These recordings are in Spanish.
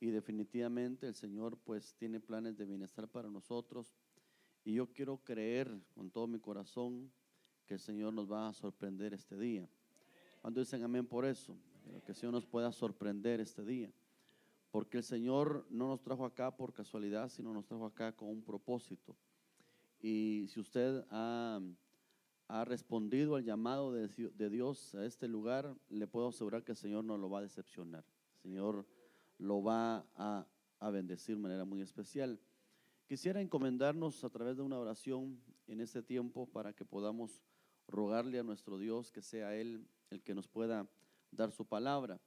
y definitivamente el Señor pues tiene planes de bienestar para nosotros y yo quiero creer con todo mi corazón que el Señor nos va a sorprender este día. Cuando dicen amén por eso, que el Señor nos pueda sorprender este día. Porque el Señor no nos trajo acá por casualidad, sino nos trajo acá con un propósito. Y si usted ha, ha respondido al llamado de, de, Dios a este lugar, le puedo asegurar que el Señor no lo va a decepcionar. Señor lo va a, a bendecir de manera muy especial. Quisiera encomendarnos a través de una oración en este tiempo para que podamos rogarle a nuestro Dios que sea Él el que nos pueda dar su palabra.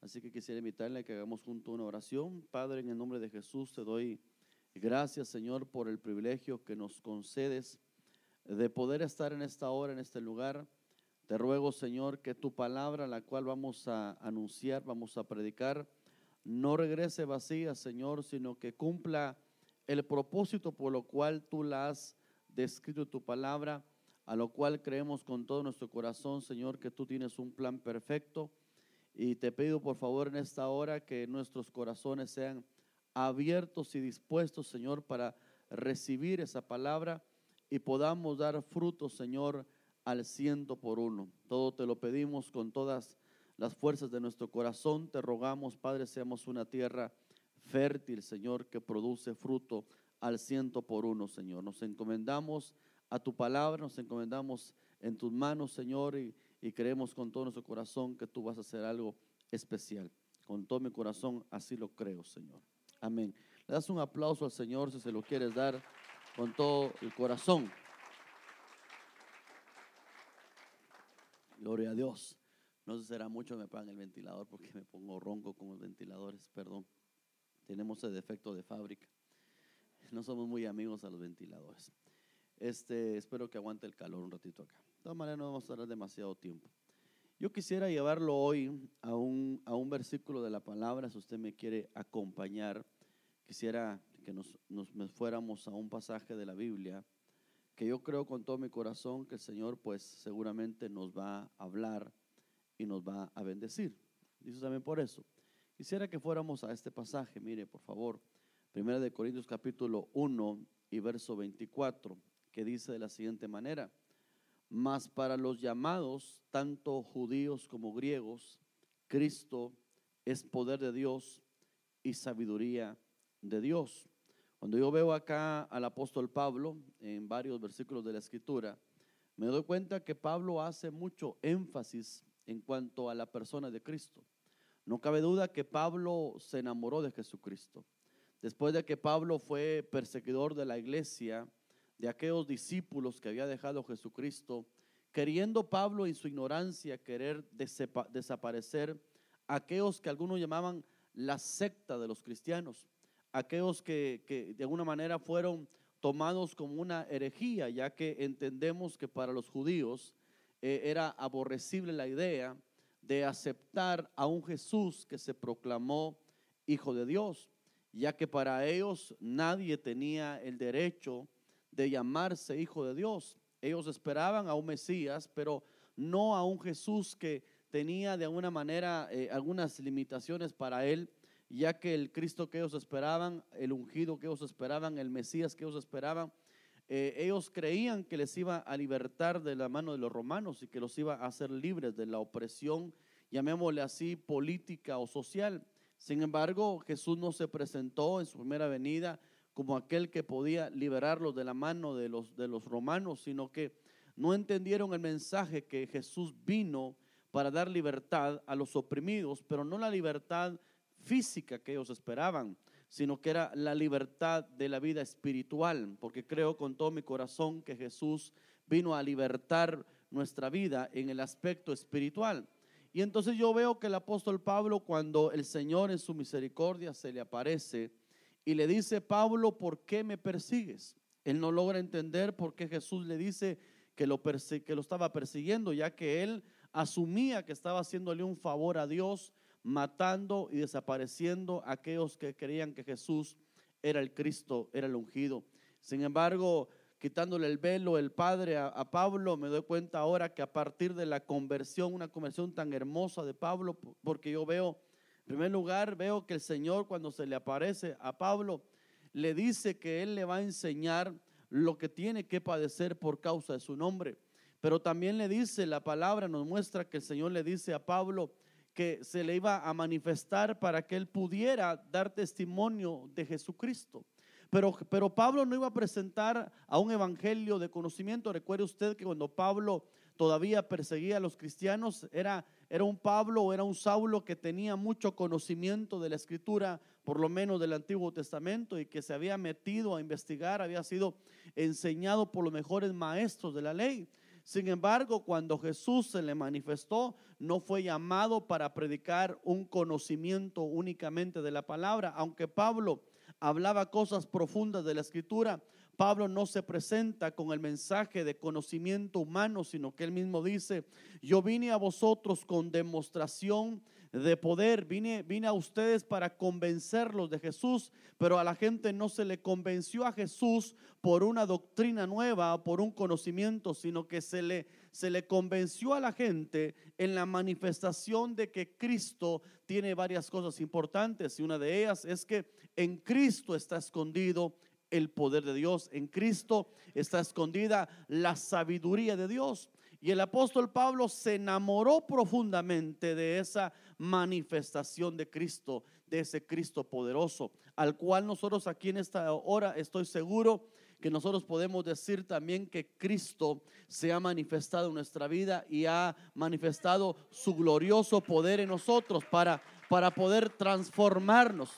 Así que quisiera invitarle a que hagamos junto una oración. Padre, en el nombre de Jesús te doy gracias, Señor, por el privilegio que nos concedes de poder estar en esta hora, en este lugar. Te ruego, Señor, que tu palabra, la cual vamos a anunciar, vamos a predicar, no regrese vacía, Señor, sino que cumpla el propósito por lo cual tú la has descrito tu palabra a lo cual creemos con todo nuestro corazón, Señor, que tú tienes un plan perfecto. Y te pido por favor en esta hora que nuestros corazones sean abiertos y dispuestos, Señor, para recibir esa palabra y podamos dar frutos, Señor, al ciento por uno. Todo te lo pedimos con todas las fuerzas de nuestro corazón. Te rogamos, Padre, seamos una tierra fértil, Señor, que produce fruto al ciento por uno, Señor. Nos encomendamos a tu palabra, nos encomendamos en tus manos, Señor, y, creemos con todo nuestro corazón que tú vas a hacer algo especial. Con todo mi corazón, así lo creo, Señor. Amén. Le das un aplauso al Señor si se lo quieres dar con todo el corazón. Gloria a Dios. No sé será mucho me pagan el ventilador porque me pongo ronco con los ventiladores, perdón. Tenemos el defecto de fábrica. No somos muy amigos a los ventiladores. Este, espero que aguante el calor un ratito acá. De todas maneras, no vamos a tardar demasiado tiempo. Yo quisiera llevarlo hoy a un, a un versículo de la palabra, si usted me quiere acompañar. Quisiera que nos, nos, fuéramos a un pasaje de la Biblia que yo creo con todo mi corazón que el Señor pues seguramente nos va a hablar y nos va a bendecir. Dice también por eso. Quisiera que fuéramos a este pasaje, mire por favor, Primera de Corintios capítulo 1 y verso 24 que dice de la siguiente manera, mas para los llamados, tanto judíos como griegos, Cristo es poder de Dios y sabiduría de Dios. Cuando yo veo acá al apóstol Pablo en varios versículos de la escritura, me doy cuenta que Pablo hace mucho énfasis en cuanto a la persona de Cristo. No cabe duda que Pablo se enamoró de Jesucristo. Después de que Pablo fue perseguidor de la iglesia, de aquellos discípulos que había dejado Jesucristo, queriendo Pablo en su ignorancia querer desaparecer aquellos que algunos llamaban la secta de los cristianos, aquellos que, de alguna manera fueron tomados como una herejía, ya que entendemos que para los judíos eh, era aborrecible la idea de aceptar a un Jesús que se proclamó hijo de Dios, ya que para ellos nadie tenía el derecho de llamarse hijo de Dios. Ellos esperaban a un Mesías, pero no a un Jesús que tenía de alguna manera eh, algunas limitaciones para él, ya que el Cristo que ellos esperaban, el ungido que ellos esperaban, el Mesías que ellos esperaban, eh, ellos creían que les iba a libertar de la mano de los romanos y que los iba a hacer libres de la opresión, llamémosle así, política o social. Sin embargo, Jesús no se presentó en su primera venida como aquel que podía liberarlos de la mano de los, de los romanos, sino que no entendieron el mensaje que Jesús vino para dar libertad a los oprimidos, pero no la libertad física que ellos esperaban, sino que era la libertad de la vida espiritual, porque creo con todo mi corazón que Jesús vino a libertar nuestra vida en el aspecto espiritual. Y entonces yo veo que el apóstol Pablo, cuando el Señor en su misericordia se le aparece, y le dice, Pablo, ¿por qué me persigues? Él no logra entender por qué Jesús le dice que lo, que lo estaba persiguiendo, ya que él asumía que estaba haciéndole un favor a Dios, matando y desapareciendo a aquellos que creían que Jesús era el Cristo, era el ungido. Sin embargo, quitándole el velo el Padre a, Pablo, me doy cuenta ahora que a partir de la conversión, una conversión tan hermosa de Pablo, porque yo veo En primer lugar, veo que el Señor cuando se le aparece a Pablo, le dice que Él le va a enseñar lo que tiene que padecer por causa de su nombre. Pero también le dice, la palabra nos muestra que el Señor le dice a Pablo que se le iba a manifestar para que él pudiera dar testimonio de Jesucristo. Pero, pero Pablo no iba a presentar a un evangelio de conocimiento. Recuerde usted que cuando Pablo todavía perseguía a los cristianos, era, era un Pablo o era un Saulo que tenía mucho conocimiento de la escritura, por lo menos del Antiguo Testamento, y que se había metido a investigar, había sido enseñado por los mejores maestros de la ley. Sin embargo, cuando Jesús se le manifestó, no fue llamado para predicar un conocimiento únicamente de la palabra, aunque Pablo hablaba cosas profundas de la escritura. Pablo no se presenta con el mensaje de conocimiento humano, sino que él mismo dice, yo vine a vosotros con demostración de poder, vine, vine a ustedes para convencerlos de Jesús, pero a la gente no se le convenció a Jesús por una doctrina nueva, por un conocimiento, sino que se le, se le convenció a la gente en la manifestación de que Cristo tiene varias cosas importantes y una de ellas es que en Cristo está escondido el poder de Dios, en Cristo está escondida la sabiduría de Dios. Y el apóstol Pablo se enamoró profundamente de esa manifestación de Cristo, de ese Cristo poderoso, al cual nosotros aquí en esta hora estoy seguro que nosotros podemos decir también que Cristo se ha manifestado en nuestra vida y ha manifestado su glorioso poder en nosotros para, para poder transformarnos.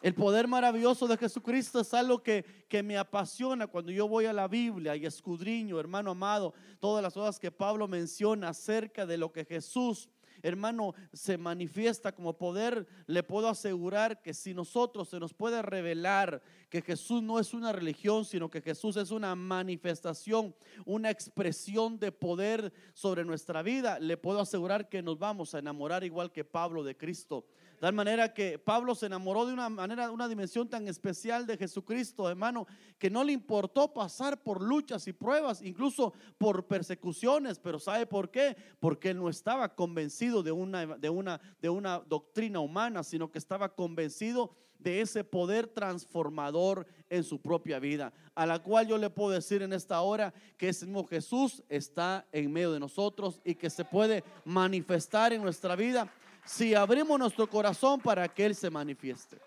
El poder maravilloso de Jesucristo es algo que, que, me apasiona cuando yo voy a la Biblia y escudriño, hermano amado, todas las cosas que Pablo menciona acerca de lo que Jesús hermano, se manifiesta como poder, le puedo asegurar que si nosotros se nos puede revelar que Jesús no es una religión, sino que Jesús es una manifestación, una expresión de poder sobre nuestra vida, le puedo asegurar que nos vamos a enamorar igual que Pablo de Cristo. De tal manera que Pablo se enamoró de una manera, una dimensión tan especial de Jesucristo, hermano, que no le importó pasar por luchas y pruebas, incluso por persecuciones. Pero ¿sabe por qué? Porque él no estaba convencido de una, de una, de una doctrina humana, sino que estaba convencido de ese poder transformador en su propia vida, a la cual yo le puedo decir en esta hora que ese mismo Jesús está en medio de nosotros y que se puede manifestar en nuestra vida si abrimos nuestro corazón para que Él se manifieste.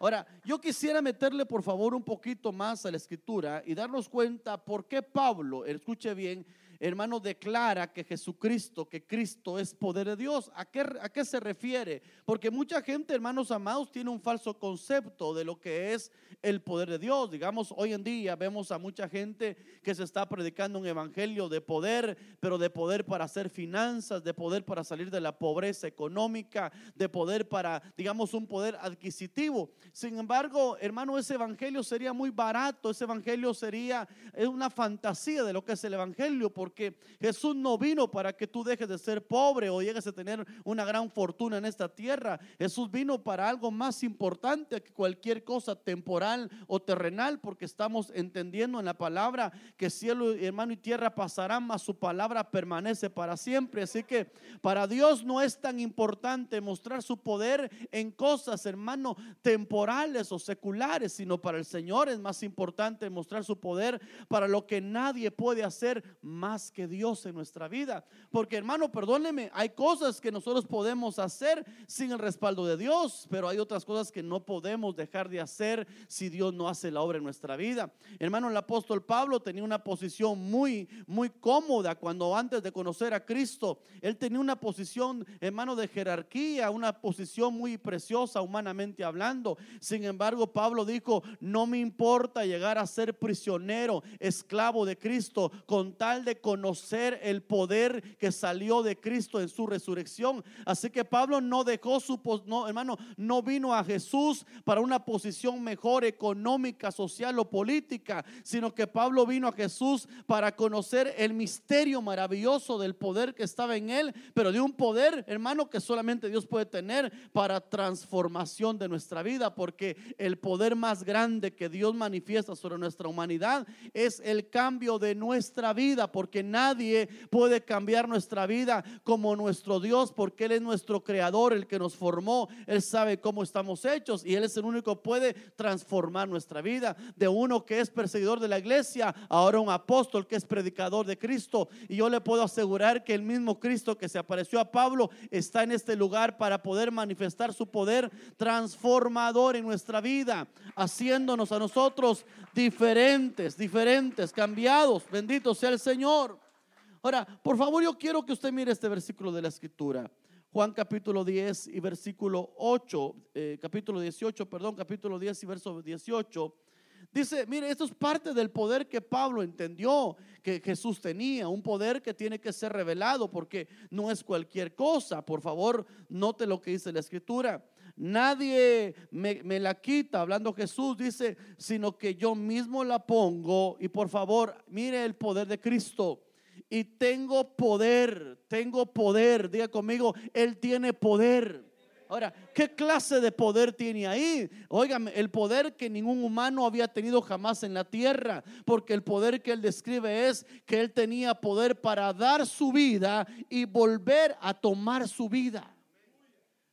Ahora, yo quisiera meterle por favor un poquito más a la escritura y darnos cuenta por qué Pablo, escuche bien, hermano, declara que Jesucristo, que Cristo es poder de Dios. ¿A qué, ¿A qué se refiere? Porque mucha gente, hermanos amados, tiene un falso concepto de lo que es el poder de Dios. Digamos, hoy en día vemos a mucha gente que se está predicando un evangelio de poder, pero de poder para hacer finanzas, de poder para salir de la pobreza económica, de poder para, digamos, un poder adquisitivo. Sin embargo, hermano, ese evangelio sería muy barato, ese evangelio sería una fantasía de lo que es el evangelio, Jesús no vino para que tú dejes de ser pobre o llegues a tener una gran fortuna en esta tierra. Jesús vino para algo más importante que cualquier cosa temporal o terrenal, porque estamos entendiendo en la palabra que cielo, hermano, y tierra pasarán, mas su palabra permanece para siempre. Así que para Dios no es tan importante mostrar su poder en cosas, hermano, temporales o seculares, sino para el Señor es más importante mostrar su poder para lo que nadie puede hacer más que Dios en nuestra vida. Porque, hermano, perdóneme, hay cosas que nosotros podemos hacer sin el respaldo de Dios, pero hay otras cosas que no podemos dejar de hacer si Dios no hace la obra en nuestra vida. Hermano, el apóstol Pablo tenía una posición muy, muy cómoda cuando antes de conocer a Cristo, él tenía una posición, hermano, de jerarquía, una posición muy preciosa humanamente hablando. Sin embargo, Pablo dijo, no me importa llegar a ser prisionero, esclavo de Cristo, con tal de conocer el poder que salió de Cristo en su resurrección. Así que Pablo no dejó su, no, hermano, no vino a Jesús para una posición mejor económica, social o política, sino que Pablo vino a Jesús para conocer el misterio maravilloso del poder que estaba en él, pero de un poder, hermano, que solamente Dios puede tener para transformación de nuestra vida, porque el poder más grande que Dios manifiesta sobre nuestra humanidad es el cambio de nuestra vida, porque nadie puede cambiar nuestra vida como nuestro Dios, porque Él es nuestro creador, el que nos formó. Él sabe cómo estamos hechos y Él es el único que puede transformar nuestra vida. De uno que es perseguidor de la iglesia, ahora un apóstol que es predicador de Cristo. Y yo le puedo asegurar que el mismo Cristo que se apareció a Pablo está en este lugar para poder manifestar su poder transformador en nuestra vida, haciéndonos a nosotros diferentes, diferentes, cambiados. Bendito sea el Señor. Ahora, por favor, yo quiero que usted mire este versículo de la escritura. Juan capítulo 10 y versículo 8, eh, capítulo 18, perdón, capítulo 10 y verso 18. Dice, mire, esto es parte del poder que Pablo entendió que Jesús tenía, un poder que tiene que ser revelado porque no es cualquier cosa. Por favor, note lo que dice la escritura. Nadie me, me, la quita, hablando Jesús, dice, sino que yo mismo la pongo. Y por favor, mire el poder de Cristo y tengo poder, tengo poder. Diga conmigo, Él tiene poder. Ahora, ¿qué clase de poder tiene ahí? Óigame, el poder que ningún humano había tenido jamás en la tierra, porque el poder que él describe es que él tenía poder para dar su vida y volver a tomar su vida.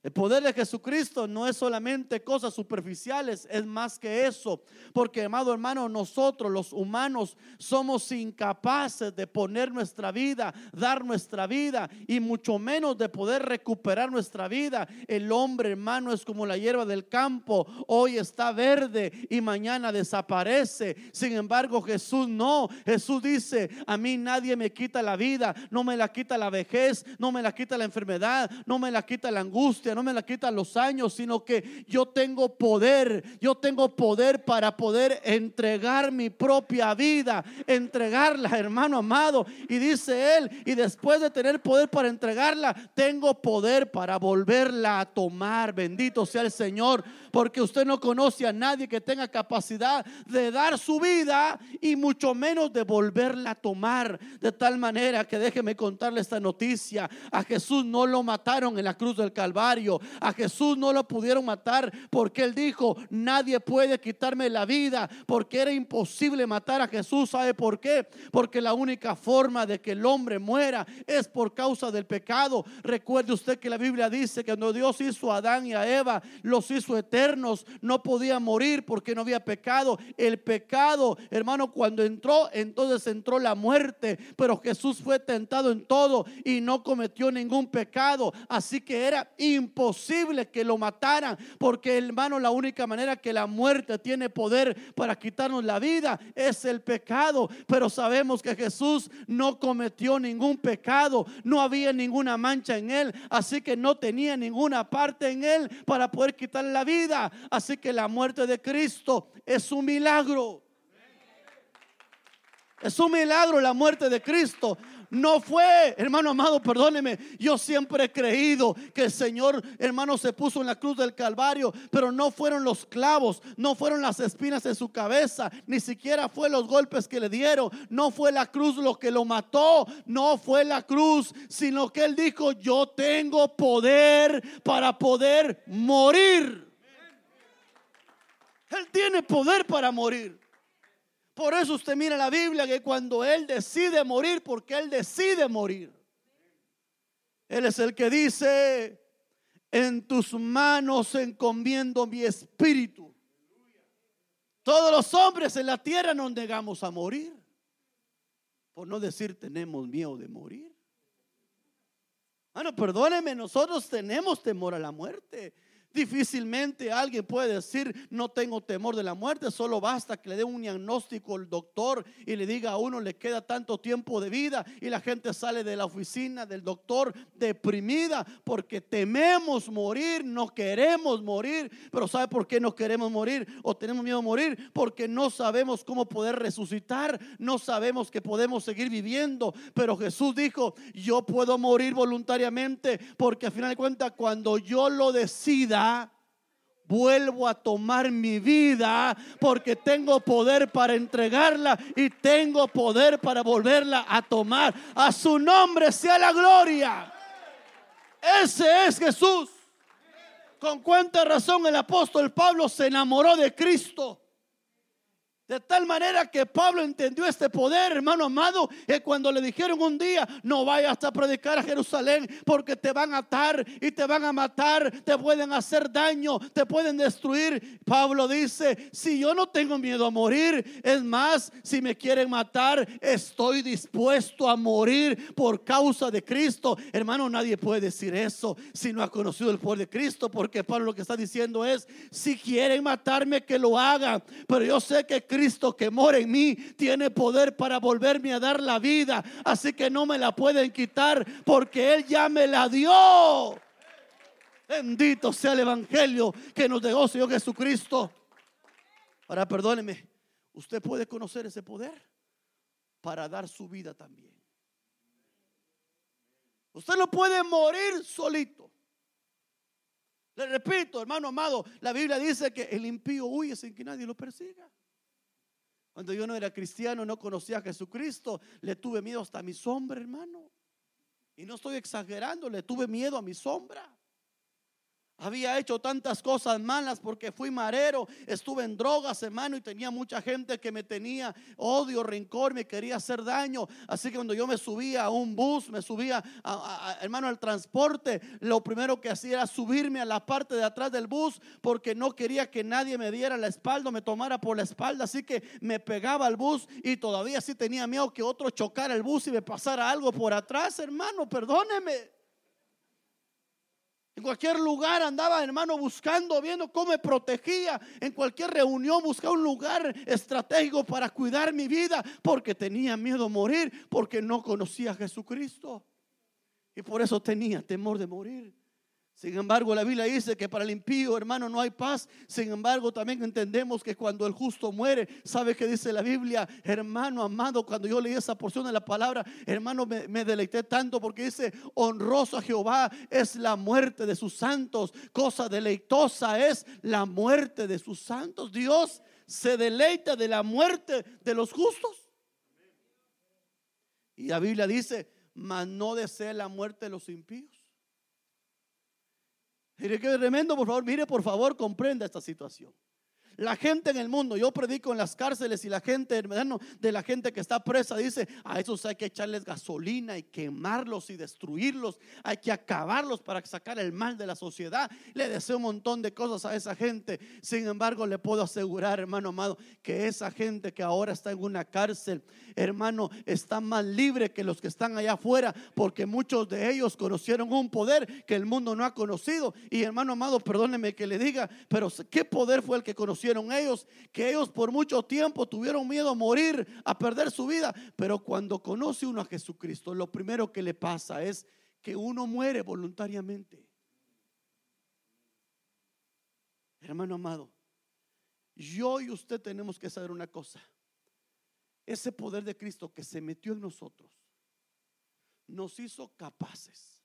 El poder de Jesucristo no es solamente cosas superficiales, es más que eso. Porque, amado hermano, nosotros los humanos somos incapaces de poner nuestra vida, dar nuestra vida y mucho menos de poder recuperar nuestra vida. El hombre, hermano, es como la hierba del campo. Hoy está verde y mañana desaparece. Sin embargo, Jesús no. Jesús dice, a mí nadie me quita la vida, no me la quita la vejez, no me la quita la enfermedad, no me la quita la angustia no me la quitan los años, sino que yo tengo poder, yo tengo poder para poder entregar mi propia vida, entregarla, hermano amado. Y dice él, y después de tener poder para entregarla, tengo poder para volverla a tomar. Bendito sea el Señor, porque usted no conoce a nadie que tenga capacidad de dar su vida y mucho menos de volverla a tomar. De tal manera que déjeme contarle esta noticia. A Jesús no lo mataron en la cruz del Calvario a Jesús no lo pudieron matar porque él dijo, nadie puede quitarme la vida, porque era imposible matar a Jesús. ¿Sabe por qué? Porque la única forma de que el hombre muera es por causa del pecado. Recuerde usted que la Biblia dice que cuando Dios hizo a Adán y a Eva, los hizo eternos, no podía morir porque no había pecado. El pecado, hermano, cuando entró, entonces entró la muerte, pero Jesús fue tentado en todo y no cometió ningún pecado. Así que era imposible imposible que lo mataran, porque hermano, la única manera que la muerte tiene poder para quitarnos la vida es el pecado. Pero sabemos que Jesús no cometió ningún pecado, no había ninguna mancha en él, así que no tenía ninguna parte en él para poder quitarle la vida. Así que la muerte de Cristo es un milagro. Es un milagro la muerte de Cristo. No fue, hermano amado, perdóneme. Yo siempre he creído que el Señor, hermano, se puso en la cruz del Calvario, pero no fueron los clavos, no fueron las espinas en su cabeza, ni siquiera fue los golpes que le dieron, no fue la cruz lo que lo mató, no fue la cruz, sino que él dijo, yo tengo poder para poder morir. Él tiene poder para morir. Por eso usted mira la Biblia que cuando Él decide morir, porque Él decide morir, Él es el que dice, en tus manos encomiendo mi espíritu. Todos los hombres en la tierra nos negamos a morir. Por no decir tenemos miedo de morir. Bueno, perdóneme, nosotros tenemos temor a la muerte. Difícilmente alguien puede decir, no tengo temor de la muerte, solo basta que le dé un diagnóstico el doctor y le diga a uno le queda tanto tiempo de vida y la gente sale de la oficina del doctor deprimida porque tememos morir, no queremos morir, pero ¿sabe por qué no queremos morir o tenemos miedo a morir? Porque no sabemos cómo poder resucitar, no sabemos que podemos seguir viviendo, pero Jesús dijo, yo puedo morir voluntariamente porque al final de cuentas cuando yo lo decida, vuelvo a tomar mi vida porque tengo poder para entregarla y tengo poder para volverla a tomar. A su nombre sea la gloria. Ese es Jesús. Con cuánta razón el apóstol Pablo se enamoró de Cristo. De tal manera que Pablo entendió este poder, hermano amado, que cuando le dijeron un día, no vayas a predicar a Jerusalén porque te van a atar y te van a matar, te pueden hacer daño, te pueden destruir. Pablo dice, si yo no tengo miedo a morir, es más, si me quieren matar, estoy dispuesto a morir por causa de Cristo. Hermano, nadie puede decir eso si no ha conocido el poder de Cristo, porque Pablo lo que está diciendo es, si quieren matarme, que lo hagan, pero yo sé que Cristo que mora en mí tiene poder para volverme a dar la vida. Así que no me la pueden quitar porque Él ya me la dio. Bendito sea el Evangelio que nos dejó Señor Jesucristo. Ahora perdóneme, usted puede conocer ese poder para dar su vida también. Usted no puede morir solito. Le repito, hermano amado, la Biblia dice que el impío huye sin que nadie lo persiga. Cuando yo no era cristiano, no conocía a Jesucristo, le tuve miedo hasta a mi sombra, hermano. Y no estoy exagerando, le tuve miedo a mi sombra. Había hecho tantas cosas malas porque fui marero, estuve en drogas, hermano, y tenía mucha gente que me tenía odio, rencor, me quería hacer daño. Así que cuando yo me subía a un bus, me subía, hermano, al transporte, lo primero que hacía era subirme a la parte de atrás del bus porque no quería que nadie me diera la espalda, me tomara por la espalda. Así que me pegaba al bus y todavía sí tenía miedo que otro chocara el bus y me pasara algo por atrás, hermano, perdóneme. En cualquier lugar andaba, hermano, buscando, viendo cómo me protegía. En cualquier reunión buscaba un lugar estratégico para cuidar mi vida, porque tenía miedo a morir, porque no conocía a Jesucristo. Y por eso tenía temor de morir. Sin embargo, la Biblia dice que para el impío, hermano, no hay paz. Sin embargo, también entendemos que cuando el justo muere, ¿sabe qué dice la Biblia? Hermano amado, cuando yo leí esa porción de la palabra, hermano, me, me deleité tanto porque dice, honroso a Jehová es la muerte de sus santos. Cosa deleitosa es la muerte de sus santos. Dios se deleita de la muerte de los justos. Y la Biblia dice, mas no desea la muerte de los impíos. Mire qué tremendo, por favor, mire, por favor, comprenda esta situación. La gente en el mundo, yo predico en las cárceles y la gente, hermano, de la gente que está presa dice, a esos hay que echarles gasolina y quemarlos y destruirlos, hay que acabarlos para sacar el mal de la sociedad. Le deseo un montón de cosas a esa gente. Sin embargo, le puedo asegurar, hermano amado, que esa gente que ahora está en una cárcel, hermano, está más libre que los que están allá afuera, porque muchos de ellos conocieron un poder que el mundo no ha conocido. Y hermano amado, perdóneme que le diga, pero ¿qué poder fue el que conoció? Ellos, que ellos por mucho tiempo tuvieron miedo a morir, a perder su vida. Pero cuando conoce uno a Jesucristo, lo primero que le pasa es que uno muere voluntariamente. Hermano amado, yo y usted tenemos que saber una cosa. Ese poder de Cristo que se metió en nosotros nos hizo capaces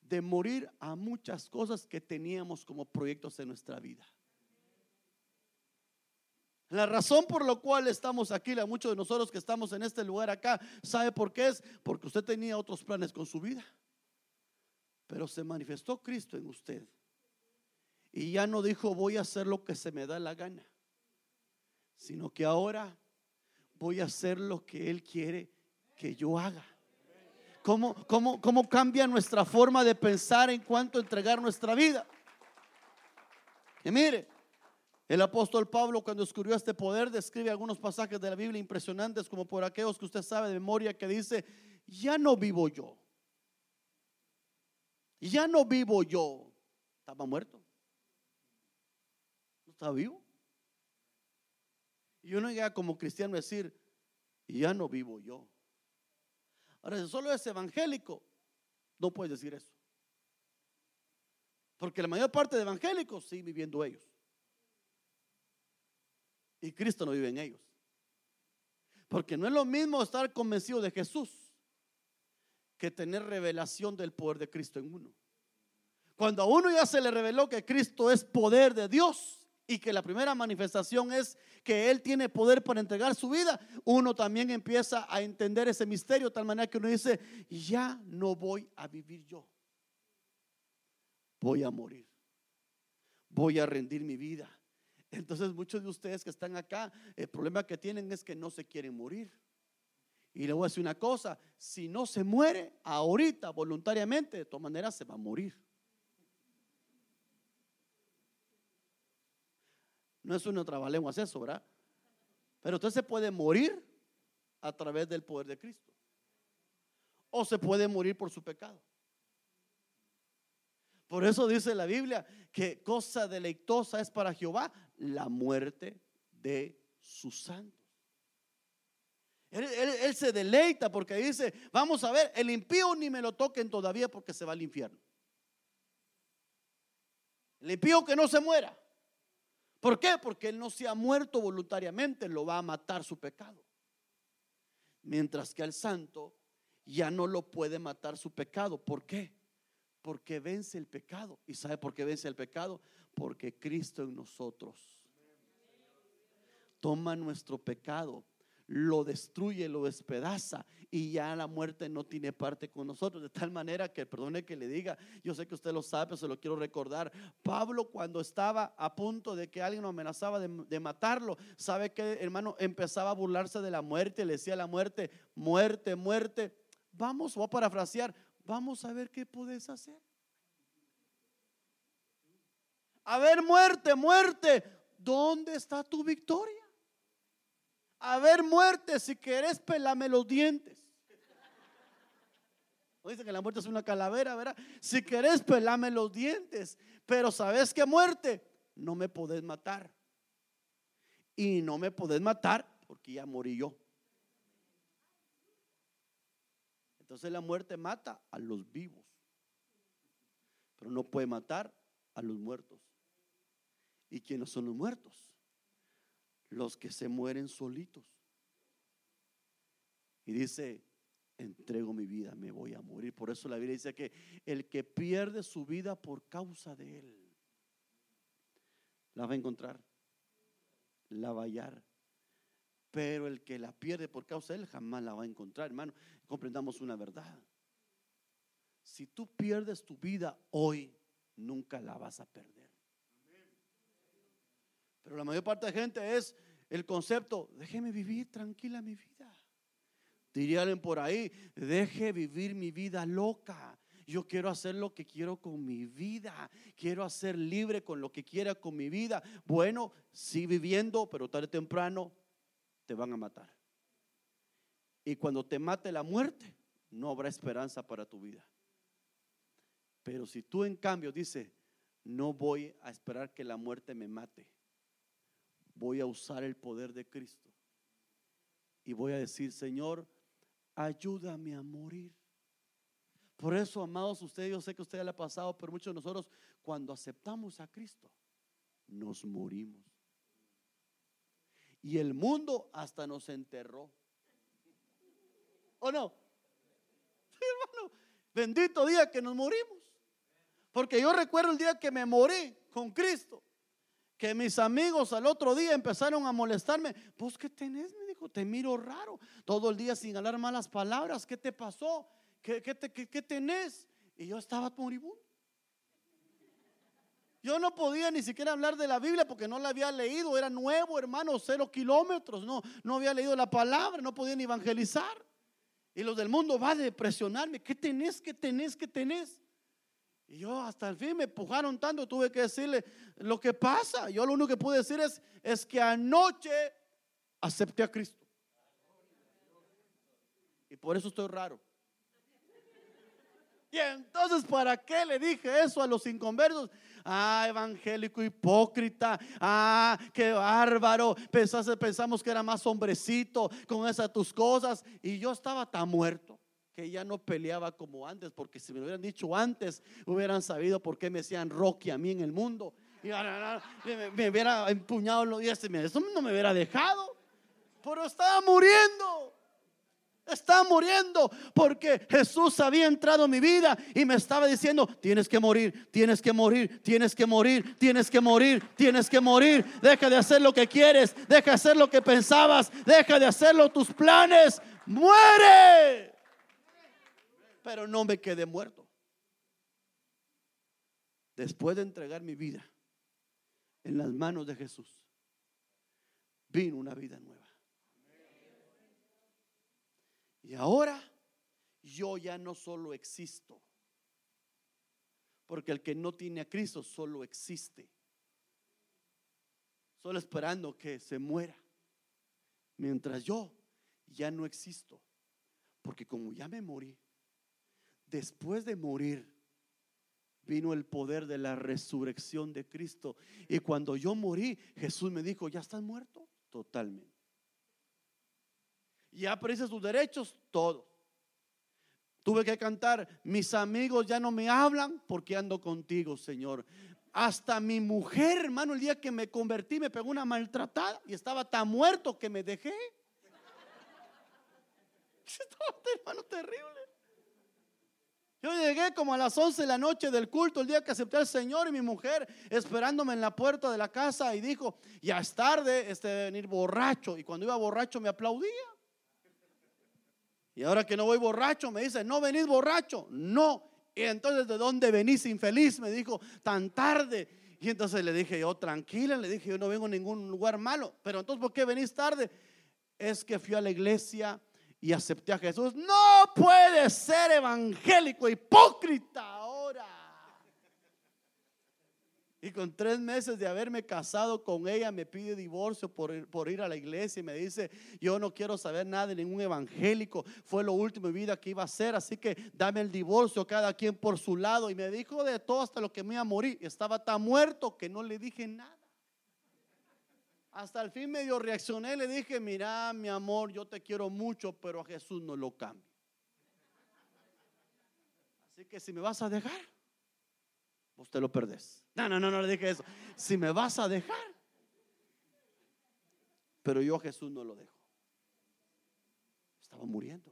de morir a muchas cosas que teníamos como proyectos en nuestra vida. La razón por la cual estamos aquí, la muchos de nosotros que estamos en este lugar acá, ¿sabe por qué es? Porque usted tenía otros planes con su vida. Pero se manifestó Cristo en usted. Y ya no dijo voy a hacer lo que se me da la gana, sino que ahora voy a hacer lo que Él quiere que yo haga. ¿Cómo, cómo, cómo cambia nuestra forma de pensar en cuanto a entregar nuestra vida? Y mire, el apóstol Pablo cuando descubrió este poder describe algunos pasajes de la Biblia impresionantes como por aquellos que usted sabe de memoria que dice, ya no vivo yo. Ya no vivo yo. Estaba muerto. No estaba vivo. Y uno llega como cristiano a decir, ya no vivo yo. Ahora, si solo es evangélico, no puedes decir eso. Porque la mayor parte de evangélicos sí viviendo ellos. Y Cristo no vive en ellos. Porque no es lo mismo estar convencido de Jesús que tener revelación del poder de Cristo en uno. Cuando a uno ya se le reveló que Cristo es poder de Dios y que la primera manifestación es que Él tiene poder para entregar su vida, uno también empieza a entender ese misterio de tal manera que uno dice, ya no voy a vivir yo, voy a morir, voy a rendir mi vida Entonces muchos de ustedes que están acá, el problema que tienen es que no se quieren morir. Y le voy a decir una cosa, si no se muere ahorita voluntariamente, de todas maneras se va a morir. No es una trabalengua eso, ¿verdad? Pero usted se puede morir a través del poder de Cristo. O se puede morir por su pecado. Por eso dice la Biblia que cosa deleitosa es para Jehová la muerte de sus santos. Él, se deleita porque dice, vamos a ver, el impío ni me lo toquen todavía porque se va al infierno. El impío que no se muera. ¿Por qué? Porque él no se ha muerto voluntariamente, lo va a matar su pecado. Mientras que al santo ya no lo puede matar su pecado. ¿Por qué? Porque vence el pecado. ¿Y sabe por qué vence el pecado? Porque Cristo en nosotros toma nuestro pecado lo destruye, lo despedaza y ya la muerte no tiene parte con nosotros. De tal manera que, perdone que le diga, yo sé que usted lo sabe, pero se lo quiero recordar. Pablo cuando estaba a punto de que alguien lo amenazaba de, matarlo, sabe que hermano empezaba a burlarse de la muerte, le decía a la muerte, muerte, muerte. Vamos, voy a parafrasear, vamos a ver qué puedes hacer. A ver, muerte, muerte, ¿dónde está tu victoria? a ver muerte, si querés pelame los dientes. dice que la muerte es una calavera, ¿verdad? Si querés pelame los dientes, pero sabes que muerte, no me podés matar. Y no me podés matar porque ya morí yo. Entonces la muerte mata a los vivos, pero no puede matar a los muertos. ¿Y quiénes son los muertos? los que se mueren solitos. Y dice, entrego mi vida, me voy a morir. Por eso la Biblia dice que el que pierde su vida por causa de él, la va a encontrar, la va a hallar. Pero el que la pierde por causa de él jamás la va a encontrar, hermano. Comprendamos una verdad. Si tú pierdes tu vida hoy, nunca la vas a perder. Pero la mayor parte de gente es el concepto, déjeme vivir tranquila mi vida. Dirían por ahí, deje vivir mi vida loca. Yo quiero hacer lo que quiero con mi vida. Quiero hacer libre con lo que quiera con mi vida. Bueno, sí viviendo, pero tarde o temprano te van a matar. Y cuando te mate la muerte, no habrá esperanza para tu vida. Pero si tú en cambio dices, no voy a esperar que la muerte me mate voy a usar el poder de Cristo. Y voy a decir, Señor, ayúdame a morir. Por eso, amados, ustedes, yo sé que usted ya le ha pasado, pero muchos de nosotros, cuando aceptamos a Cristo, nos morimos. Y el mundo hasta nos enterró. ¿O no? hermano, bendito día que nos morimos. Porque yo recuerdo el día que me morí con Cristo que mis amigos al otro día empezaron a molestarme. Pues, ¿qué tenés? Me dijo, te miro raro. Todo el día sin hablar malas palabras. ¿Qué te pasó? ¿Qué, qué, tenés? Y yo estaba moribundo. Yo no podía ni siquiera hablar de la Biblia porque no la había leído. Era nuevo, hermano, cero kilómetros. No, no había leído la palabra. No podía ni evangelizar. Y los del mundo va a presionarme. ¿Qué tenés? ¿Qué tenés? ¿Qué tenés? Y yo hasta el fin me empujaron tanto, tuve que decirle lo que pasa. Yo lo único que pude decir es, es que anoche acepté a Cristo. Y por eso estoy raro. Y entonces, ¿para qué le dije eso a los inconversos? Ah, evangélico hipócrita. Ah, qué bárbaro. pensamos que era más hombrecito con esas tus cosas. Y yo estaba tan muerto que ya no peleaba como antes, porque si me hubieran dicho antes, hubieran sabido por qué me decían Rocky a mí en el mundo. Y me, hubiera empuñado los días, eso no me hubiera dejado. Pero estaba muriendo. Estaba muriendo porque Jesús había entrado en mi vida y me estaba diciendo, tienes que morir, tienes que morir, tienes que morir, tienes que morir, tienes que morir. Deja de hacer lo que quieres, deja de hacer lo que pensabas, deja de hacerlo tus planes. Muere pero no me quedé muerto. Después de entregar mi vida en las manos de Jesús, vino una vida nueva. Y ahora yo ya no solo existo, porque el que no tiene a Cristo solo existe, solo esperando que se muera, mientras yo ya no existo, porque como ya me morí, después de morir, vino el poder de la resurrección de Cristo. Y cuando yo morí, Jesús me dijo, ¿ya estás muerto? Totalmente. Ya aparece sus derechos, todo. Tuve que cantar, mis amigos ya no me hablan porque ando contigo, Señor. Hasta mi mujer, hermano, el día que me convertí me pegó una maltratada y estaba tan muerto que me dejé. Estaba, hermano, terrible. Yo llegué como a las 11 de la noche del culto, el día que acepté al Señor y mi mujer esperándome en la puerta de la casa y dijo, ya es tarde, este venir borracho. Y cuando iba borracho me aplaudía. Y ahora que no voy borracho, me dice, no venís borracho. No. Y entonces, ¿de dónde venís infeliz? Me dijo, tan tarde. Y entonces le dije yo, tranquila, le dije, yo no vengo a ningún lugar malo. Pero entonces, ¿por qué venís tarde? Es que fui a la iglesia y acepté a Jesús. No puede ser evangélico, hipócrita ahora. Y con tres meses de haberme casado con ella, me pide divorcio por, por, ir a la iglesia y me dice, yo no quiero saber nada de ningún evangélico. Fue lo último de vida que iba a hacer, así que dame el divorcio, cada quien por su lado. Y me dijo de todo hasta lo que me iba a morir. Estaba tan muerto que no le dije nada. Hasta el fin medio reaccioné, le dije, mira mi amor, yo te quiero mucho, pero a Jesús no lo cambio. Así que si me vas a dejar, vos te lo perdés. No, no, no, no le dije eso. Si me vas a dejar, pero yo a Jesús no lo dejo. Estaba muriendo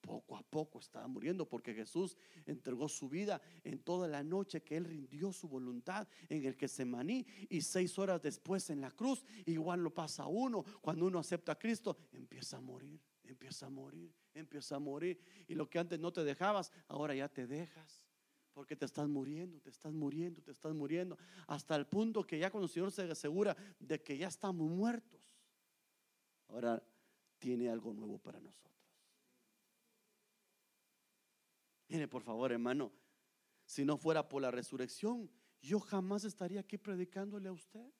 poco a poco estaba muriendo porque Jesús entregó su vida en toda la noche que Él rindió su voluntad en el que se maní y seis horas después en la cruz. Igual lo pasa a uno cuando uno acepta a Cristo, empieza a morir, empieza a morir, empieza a morir. Y lo que antes no te dejabas, ahora ya te dejas. Porque te estás muriendo, te estás muriendo, te estás muriendo. Hasta el punto que ya cuando el Señor se asegura de que ya estamos muertos, ahora tiene algo nuevo para nosotros. Mire, por favor, hermano, si no fuera por la resurrección, yo jamás estaría aquí predicándole a usted.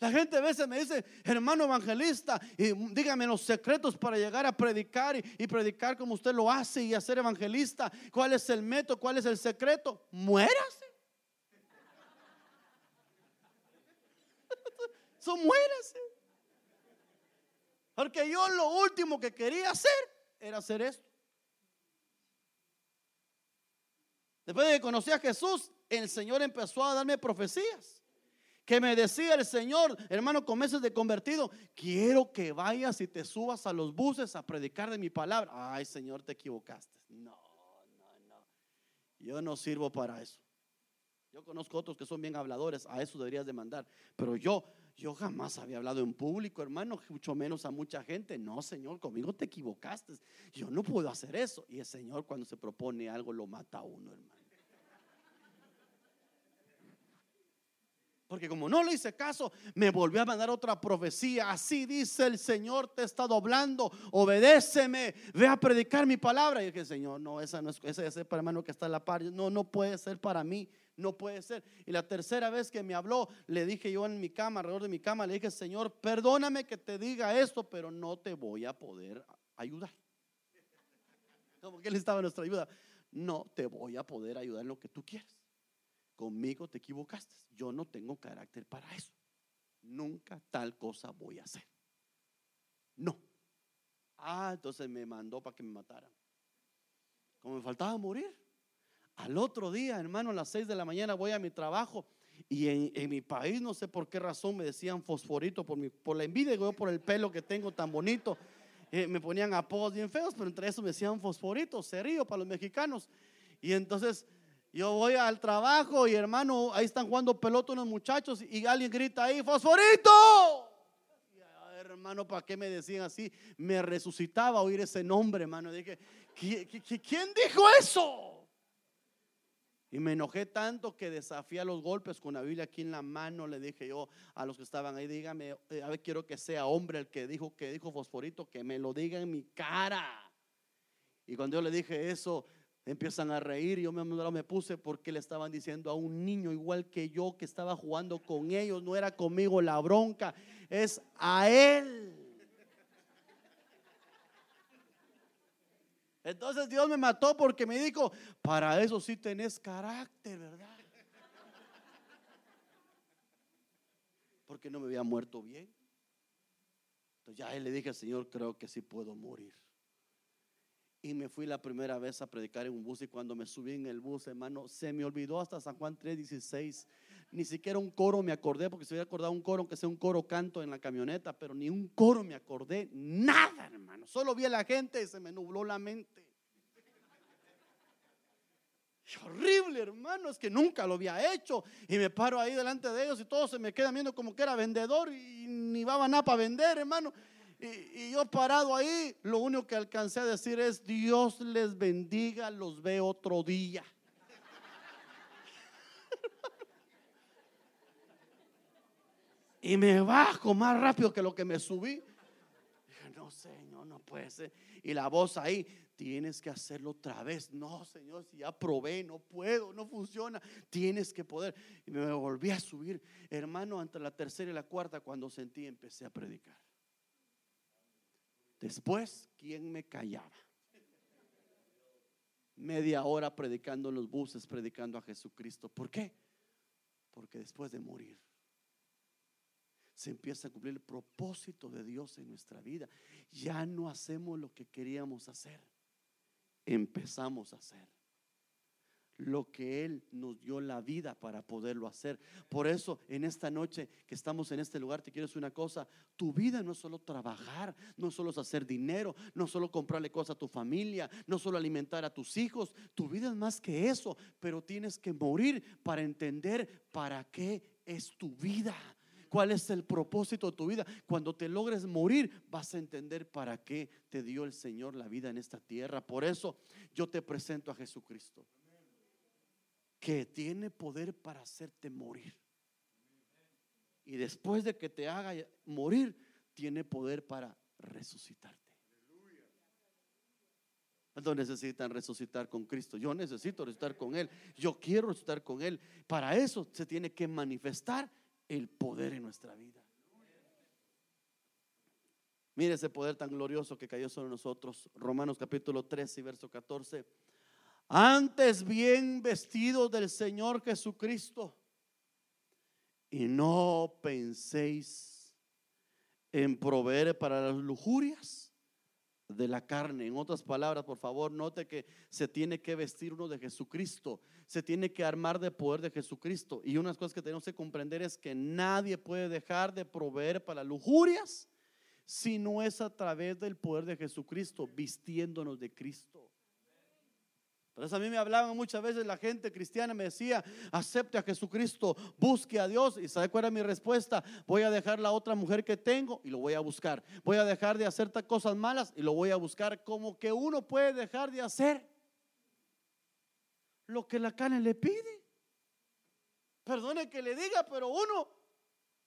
La gente a veces me dice, hermano evangelista, y dígame los secretos para llegar a predicar y, y, predicar como usted lo hace y hacer evangelista. ¿Cuál es el método? ¿Cuál es el secreto? Muérase. Eso muérase. Porque yo lo último que quería hacer era hacer esto. Después de que conocí a Jesús, el Señor empezó a darme profecías. Que me decía el Señor, hermano, con meses de convertido, quiero que vayas y te subas a los buses a predicar de mi palabra. Ay, Señor, te equivocaste. No, no, no. Yo no sirvo para eso. Yo conozco otros que son bien habladores, a eso deberías demandar. Pero yo, yo jamás había hablado en público, hermano, mucho menos a mucha gente. No, Señor, conmigo te equivocaste. Yo no puedo hacer eso. Y el Señor cuando se propone algo lo mata a uno, hermano. Porque como no le hice caso, me volvió a mandar otra profecía. Así dice el Señor, te está doblando, obedéceme, ve a predicar mi palabra. Y dije, Señor, no, esa no es, esa es para hermano que está en la par. No, no puede ser para mí no puede ser. Y la tercera vez que me habló, le dije yo en mi cama, alrededor de mi cama, le dije, Señor, perdóname que te diga esto, pero no te voy a poder ayudar. Como que él estaba nuestra ayuda. No te voy a poder ayudar en lo que tú quieres. Conmigo te equivocaste. Yo no tengo carácter para eso. Nunca tal cosa voy a hacer. No. Ah, entonces me mandó para que me mataran. Como me faltaba morir. Al otro día, hermano, a las 6 de la mañana voy a mi trabajo y en, mi país no sé por qué razón me decían fosforito por, mi, por la envidia, yo por el pelo que tengo tan bonito. Eh, me ponían apodos bien feos, pero entre eso me decían fosforito, serio para los mexicanos. Y entonces yo voy al trabajo y hermano, ahí están jugando pelota unos muchachos y alguien grita ahí, fosforito. hermano, ¿para qué me decían así? Me resucitaba oír ese nombre, hermano. Dije, ¿quién dijo eso? Y me enojé tanto que desafié a los golpes con la Biblia aquí en la mano. Le dije yo a los que estaban ahí, dígame, eh, a ver, quiero que sea hombre el que dijo que dijo Fosforito, que me lo diga en mi cara. Y cuando yo le dije eso, empiezan a reír. Yo me, me puse porque le estaban diciendo a un niño igual que yo que estaba jugando con ellos. No era conmigo la bronca, es a él. Entonces Dios me mató porque me dijo, para eso sí tenés carácter, ¿verdad? Porque no me había muerto bien. Entonces ya le dije al Señor, creo que sí puedo morir. Y me fui la primera vez a predicar en un bus y cuando me subí en el bus, hermano, se me olvidó hasta San Juan 3:16. Ni siquiera un coro me acordé, porque se hubiera acordado un coro, aunque sea un coro canto en la camioneta, pero ni un coro me acordé, nada, hermano. Solo vi a la gente y se me nubló la mente. horrible, hermano, es que nunca lo había hecho. Y me paro ahí delante de ellos y todos se me quedan viendo como que era vendedor y ni va nada para vender, hermano. Y, yo parado ahí, lo único que alcancé a decir es, Dios les bendiga, los ve otro día. y me bajo más rápido que lo que me subí. No, Señor, no puede ser. Y la voz ahí, tienes que hacerlo otra vez. No, Señor, si ya probé, no puedo, no funciona. Tienes que poder. Y me volví a subir, hermano, entre la tercera y la cuarta, cuando sentí, empecé a predicar. Después, ¿quién me callaba? Media hora predicando en los buses, predicando a Jesucristo. ¿Por qué? Porque después de morir, se empieza a cumplir el propósito de Dios en nuestra vida. Ya no hacemos lo que queríamos hacer, empezamos a hacer lo que Él nos dio la vida para poderlo hacer. Por eso, en esta noche que estamos en este lugar, te quiero decir una cosa, tu vida no es solo trabajar, no solo hacer dinero, no solo comprarle cosas a tu familia, no solo alimentar a tus hijos, tu vida es más que eso, pero tienes que morir para entender para qué es tu vida. ¿Cuál es el propósito de tu vida? Cuando te logres morir, vas a entender para qué te dio el Señor la vida en esta tierra. Por eso yo te presento a Jesucristo que tiene poder para hacerte morir. Y después de que te haga morir, tiene poder para resucitarte. ¿Cuántos necesitan resucitar con Cristo? Yo necesito resucitar con Él. Yo quiero resucitar con Él. Para eso se tiene que manifestar el poder en nuestra vida. Mire ese poder tan glorioso que cayó sobre nosotros. Romanos capítulo 13 y verso 14. Antes bien vestidos del Señor Jesucristo. Y no penséis en proveer para las lujurias de la carne. En otras palabras, por favor, note que se tiene que vestir uno de Jesucristo, se tiene que armar de poder de Jesucristo. Y unas cosas que tenemos que comprender es que nadie puede dejar de proveer para lujurias si no es a través del poder de Jesucristo, vistiéndonos de Cristo. Eso a mí me hablaban muchas veces la gente cristiana, me decía, acepte a Jesucristo, busque a Dios. ¿Y sabe cuál era mi respuesta? Voy a dejar la otra mujer que tengo y lo voy a buscar. Voy a dejar de hacer cosas malas y lo voy a buscar. Como que uno puede dejar de hacer lo que la carne le pide. Perdone que le diga, pero uno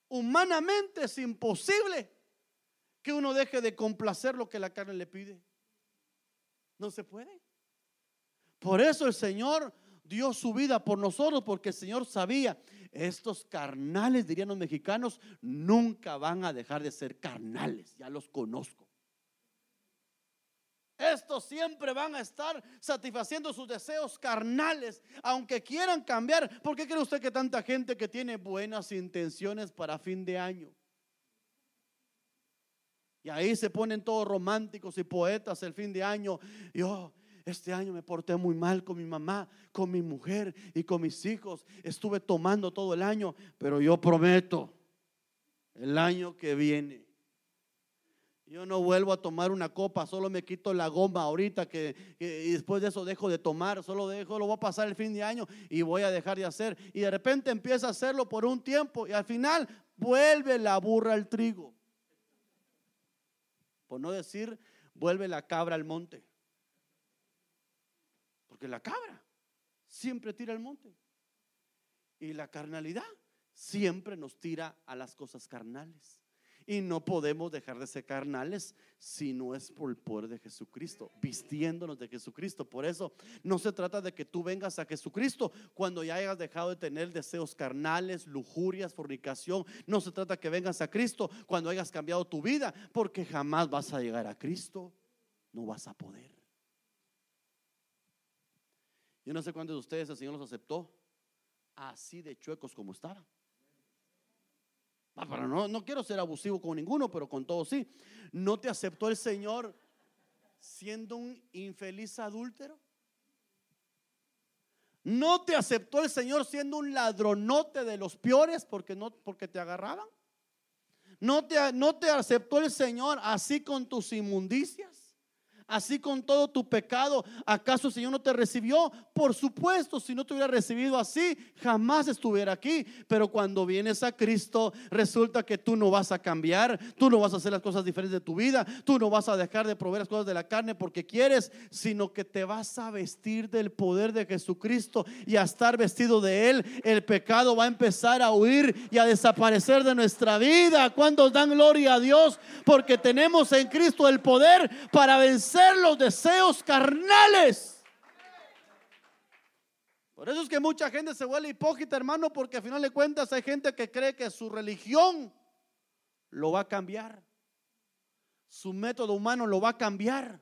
humanamente es imposible que uno deje de complacer lo que la carne le pide. No se puede. Por eso el Señor dio su vida por nosotros, porque el Señor sabía, estos carnales, dirían los mexicanos, nunca van a dejar de ser carnales, ya los conozco. Estos siempre van a estar satisfaciendo sus deseos carnales, aunque quieran cambiar. ¿Por qué cree usted que tanta gente que tiene buenas intenciones para fin de año? Y ahí se ponen todos románticos y poetas el fin de año. Yo, este año me porté muy mal con mi mamá, con mi mujer y con mis hijos. Estuve tomando todo el año, pero yo prometo, el año que viene, yo no vuelvo a tomar una copa, solo me quito la goma ahorita que, y después de eso dejo de tomar, solo dejo, lo voy a pasar el fin de año y voy a dejar de hacer. Y de repente empieza a hacerlo por un tiempo y al final vuelve la burra al trigo. Por no decir, vuelve la cabra al monte. La cabra siempre tira al monte. Y la carnalidad siempre nos tira a las cosas carnales. Y no podemos dejar de ser carnales si no es por el poder de Jesucristo, vistiéndonos de Jesucristo. Por eso no se trata de que tú vengas a Jesucristo cuando ya hayas dejado de tener deseos carnales, lujurias, fornicación. No se trata que vengas a Cristo cuando hayas cambiado tu vida, porque jamás vas a llegar a Cristo. No vas a poder. Yo no sé cuántos de ustedes el Señor los aceptó así de chuecos como estaban. Ah, no, no quiero ser abusivo con ninguno, pero con todos sí. ¿No te aceptó el Señor siendo un infeliz adúltero? ¿No te aceptó el Señor siendo un ladronote de los peores porque, no, porque te agarraban? ¿No te, ¿No te aceptó el Señor así con tus inmundicias? Así con todo tu pecado, ¿acaso el Señor no te recibió? Por supuesto, si no te hubiera recibido así, jamás estuviera aquí. Pero cuando vienes a Cristo, resulta que tú no vas a cambiar, tú no vas a hacer las cosas diferentes de tu vida, tú no vas a dejar de proveer las cosas de la carne porque quieres, sino que te vas a vestir del poder de Jesucristo y a estar vestido de Él, el pecado va a empezar a huir y a desaparecer de nuestra vida. Cuando dan gloria a Dios, porque tenemos en Cristo el poder para vencer los deseos carnales. Por eso es que mucha gente se vuelve hipócrita, hermano, porque al final de cuentas hay gente que cree que su religión lo va a cambiar. Su método humano lo va a cambiar.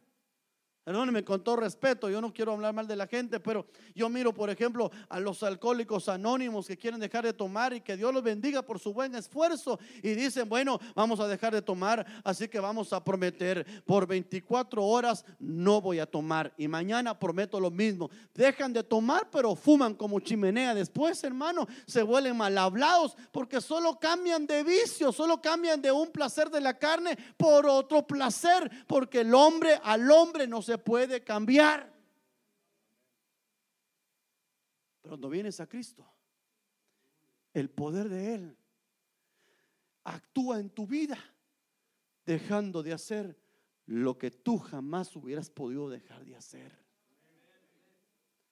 Perdóneme con todo respeto, yo no quiero hablar mal de la gente, pero yo miro, por ejemplo, a los alcohólicos anónimos que quieren dejar de tomar y que Dios los bendiga por su buen esfuerzo y dicen, bueno, vamos a dejar de tomar, así que vamos a prometer por 24 horas no voy a tomar y mañana prometo lo mismo. Dejan de tomar, pero fuman como chimenea. Después, hermano, se vuelven mal hablados porque solo cambian de vicio, solo cambian de un placer de la carne por otro placer, porque el hombre al hombre no se puede cambiar. Pero cuando vienes a Cristo, el poder de Él actúa en tu vida, dejando de hacer lo que tú jamás hubieras podido dejar de hacer.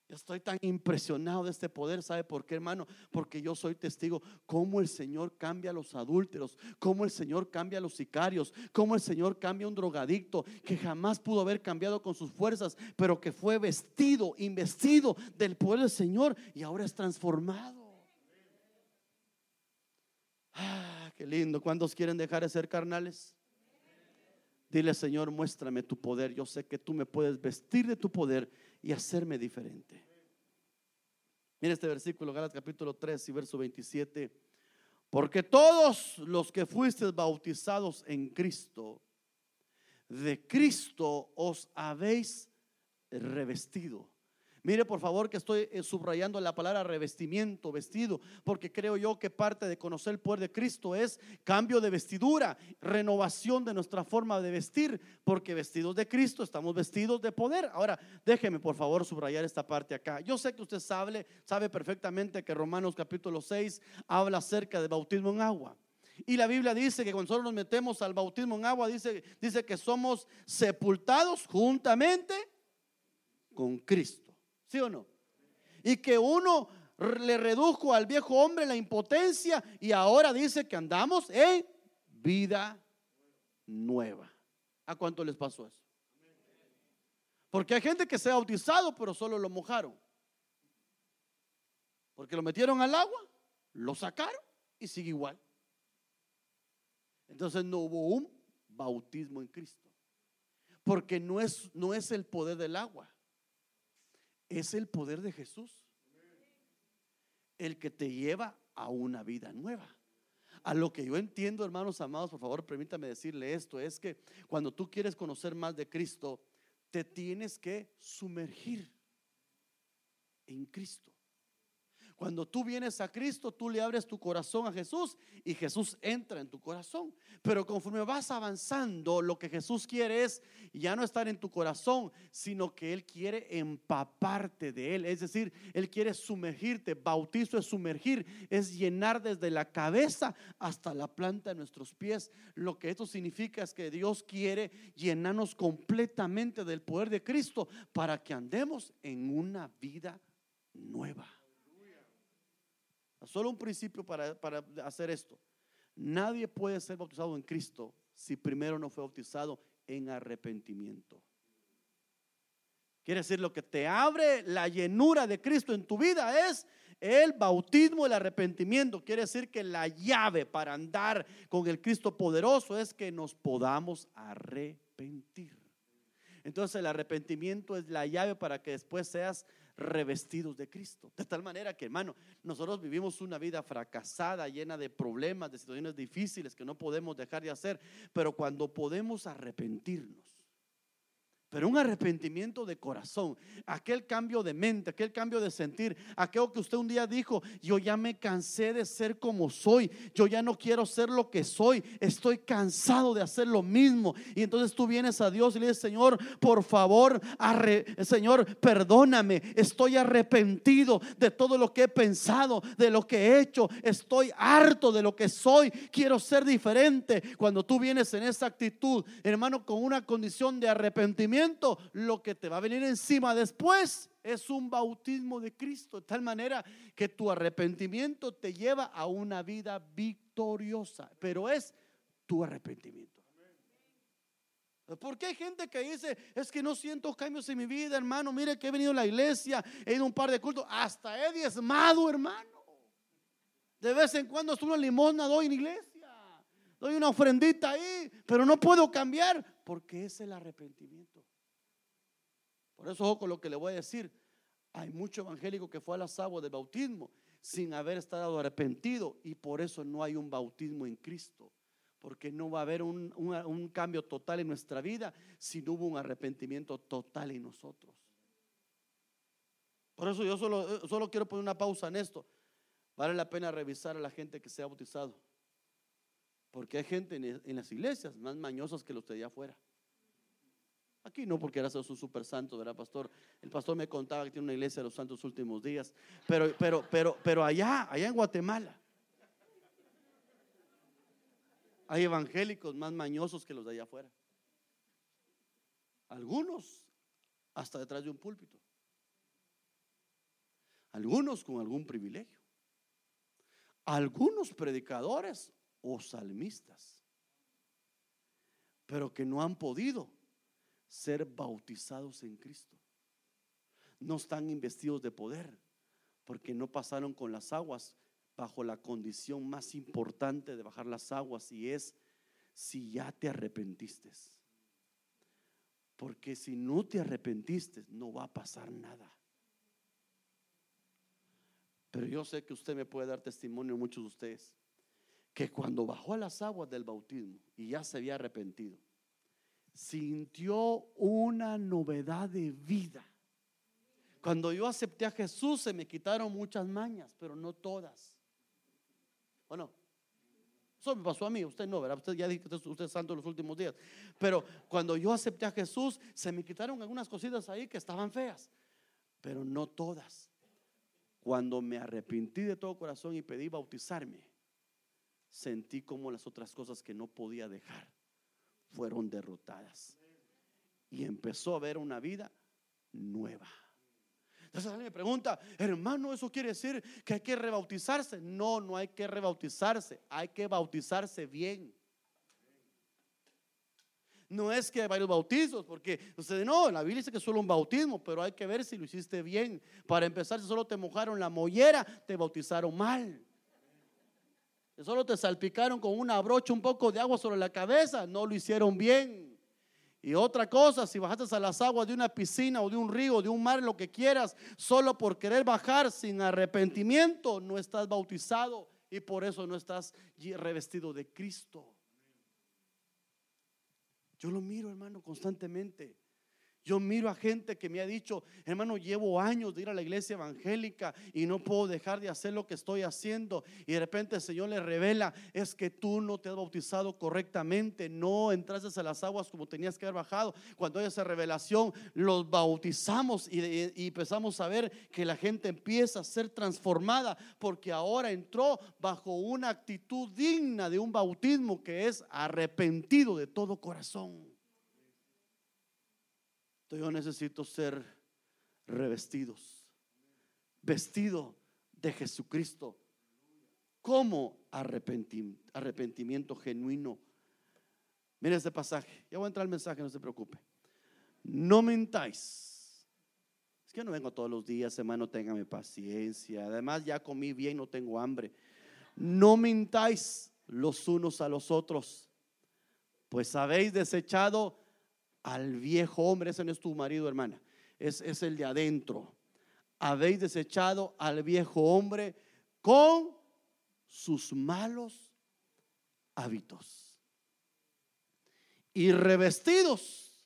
Estoy tan impresionado de este poder, ¿sabe por qué, hermano? Porque yo soy testigo cómo el Señor cambia a los adúlteros, cómo el Señor cambia a los sicarios, cómo el Señor cambia a un drogadicto que jamás pudo haber cambiado con sus fuerzas, pero que fue vestido, investido del poder del Señor y ahora es transformado. Ah, qué lindo. ¿Cuántos quieren dejar de ser carnales? Dile, Señor, muéstrame tu poder. Yo sé que tú me puedes vestir de tu poder y hacerme diferente. Mira este versículo, Gálatas capítulo 3 y verso 27. Porque todos los que fuisteis bautizados en Cristo, de Cristo os habéis revestido. Mire por favor que estoy eh, subrayando la palabra revestimiento, vestido, porque creo yo que parte de conocer el poder de Cristo es cambio de vestidura, renovación de nuestra forma de vestir, porque vestidos de Cristo estamos vestidos de poder. Ahora, déjeme por favor subrayar esta parte acá. Yo sé que usted sabe, sabe perfectamente que Romanos capítulo 6 habla acerca de bautismo en agua. Y la Biblia dice que cuando nosotros nos metemos al bautismo en agua, dice, dice que somos sepultados juntamente con Cristo. ¿Sí o no? Y que uno le redujo al viejo hombre la impotencia y ahora dice que andamos en vida nueva. ¿A cuánto les pasó eso? Porque hay gente que se ha bautizado, pero solo lo mojaron. Porque lo metieron al agua, lo sacaron y sigue igual. Entonces no hubo un bautismo en Cristo. Porque no es, no es el poder del agua es el poder de Jesús. El que te lleva a una vida nueva. A lo que yo entiendo, hermanos amados, por favor, permítame decirle esto, es que cuando tú quieres conocer más de Cristo, te tienes que sumergir en Cristo. Cuando tú vienes a Cristo, tú le abres tu corazón a Jesús y Jesús entra en tu corazón. Pero conforme vas avanzando, lo que Jesús quiere es ya no estar en tu corazón, sino que Él quiere empaparte de Él. Es decir, Él quiere sumergirte. Bautizo es sumergir, es llenar desde la cabeza hasta la planta de nuestros pies. Lo que esto significa es que Dios quiere llenarnos completamente del poder de Cristo para que andemos en una vida nueva. Solo un principio para, para hacer esto. Nadie puede ser bautizado en Cristo si primero no fue bautizado en arrepentimiento. Quiere decir, lo que te abre la llenura de Cristo en tu vida es el bautismo, el arrepentimiento. Quiere decir que la llave para andar con el Cristo poderoso es que nos podamos arrepentir. Entonces el arrepentimiento es la llave para que después seas revestidos de Cristo. De tal manera que, hermano, nosotros vivimos una vida fracasada, llena de problemas, de situaciones difíciles que no podemos dejar de hacer, pero cuando podemos arrepentirnos, pero un arrepentimiento de corazón, aquel cambio de mente, aquel cambio de sentir, aquello que usted un día dijo, yo ya me cansé de ser como soy, yo ya no quiero ser lo que soy, estoy cansado de hacer lo mismo. Y entonces tú vienes a Dios y le dices, Señor, por favor, Señor, perdóname, estoy arrepentido de todo lo que he pensado, de lo que he hecho, estoy harto de lo que soy, quiero ser diferente. Cuando tú vienes en esa actitud, hermano, con una condición de arrepentimiento, lo que te va a venir encima después es un bautismo de Cristo, de tal manera que tu arrepentimiento te lleva a una vida victoriosa, pero es tu arrepentimiento. Porque hay gente que dice, es que no siento cambios en mi vida, hermano. Mire que he venido a la iglesia, he ido a un par de cultos, hasta he diezmado, hermano. De vez en cuando estuve una limosna, doy en iglesia, doy una ofrendita ahí, pero no puedo cambiar porque es el arrepentimiento. Por eso, ojo con lo que le voy a decir. Hay mucho evangélico que fue a las aguas del bautismo sin haber estado arrepentido y por eso no hay un bautismo en Cristo. Porque no va a haber un, cambio total en nuestra vida si no hubo un arrepentimiento total en nosotros. Por eso yo solo, solo quiero poner una pausa en esto. Vale la pena revisar a la gente que se ha bautizado. Porque hay gente en, en las iglesias más mañosas que los de allá afuera. Aquí no, porque era un super santo, ¿verdad, pastor? El pastor me contaba que tiene una iglesia de los santos últimos días. Pero, pero, pero, pero allá, allá en Guatemala, hay evangélicos más mañosos que los de allá afuera. Algunos hasta detrás de un púlpito. Algunos con algún privilegio. Algunos predicadores o salmistas. Pero que no han podido ser bautizados en Cristo. No están investidos de poder porque no pasaron con las aguas bajo la condición más importante de bajar las aguas y es si ya te arrepentiste. Porque si no te arrepentiste, no va a pasar nada. Pero yo sé que usted me puede dar testimonio, muchos de ustedes, que cuando bajó a las aguas del bautismo y ya se había arrepentido, sintió una novedad de vida. Cuando yo acepté a Jesús se me quitaron muchas mañas, pero no todas. Bueno, eso me pasó a mí, usted no, ¿verdad? Usted ya dijo que usted es santo en los últimos días. Pero cuando yo acepté a Jesús, se me quitaron algunas cositas ahí que estaban feas, pero no todas. Cuando me arrepentí de todo corazón y pedí bautizarme, sentí como las otras cosas que no podía dejar fueron derrotadas. Y empezó a ver una vida nueva. Entonces alguien me pregunta, hermano, ¿eso quiere decir que hay que rebautizarse? No, no hay que rebautizarse, hay que bautizarse bien. No es que hay varios bautizos, porque usted no, la Biblia dice que es solo un bautismo, pero hay que ver si lo hiciste bien. Para empezar, si solo te mojaron la mollera, te bautizaron mal solo te salpicaron con una brocha un poco de agua sobre la cabeza, no lo hicieron bien. Y otra cosa, si bajaste a las aguas de una piscina o de un río, de un mar, lo que quieras, solo por querer bajar sin arrepentimiento, no estás bautizado y por eso no estás revestido de Cristo. Yo lo miro, hermano, constantemente. Yo miro a gente que me ha dicho, hermano, llevo años de ir a la iglesia evangélica y no puedo dejar de hacer lo que estoy haciendo. Y de repente el Señor le revela, es que tú no te has bautizado correctamente, no entraste a las aguas como tenías que haber bajado. Cuando hay esa revelación, los bautizamos y, y empezamos a ver que la gente empieza a ser transformada porque ahora entró bajo una actitud digna de un bautismo que es arrepentido de todo corazón. Yo necesito ser revestidos vestido de Jesucristo. ¿Cómo arrepentimiento genuino? Mira este pasaje. Ya voy a entrar al mensaje, no se preocupe. No mentáis. Es que no vengo todos los días, hermano, téngame paciencia. Además, ya comí bien, no tengo hambre. No mintáis los unos a los otros, pues habéis desechado al viejo hombre. Ese no es tu marido, hermana, es, es el de adentro. Habéis desechado al viejo hombre con sus malos hábitos y revestidos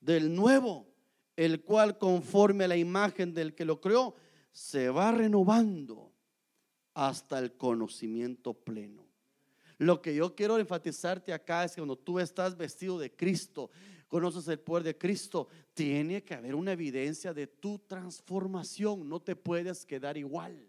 del nuevo, el cual conforme a la imagen del que lo creó, se va renovando hasta el conocimiento pleno. Lo que yo quiero enfatizarte acá es que cuando tú estás vestido de Cristo, conoces el poder de Cristo, tiene que haber una evidencia de tu transformación. No te puedes quedar igual.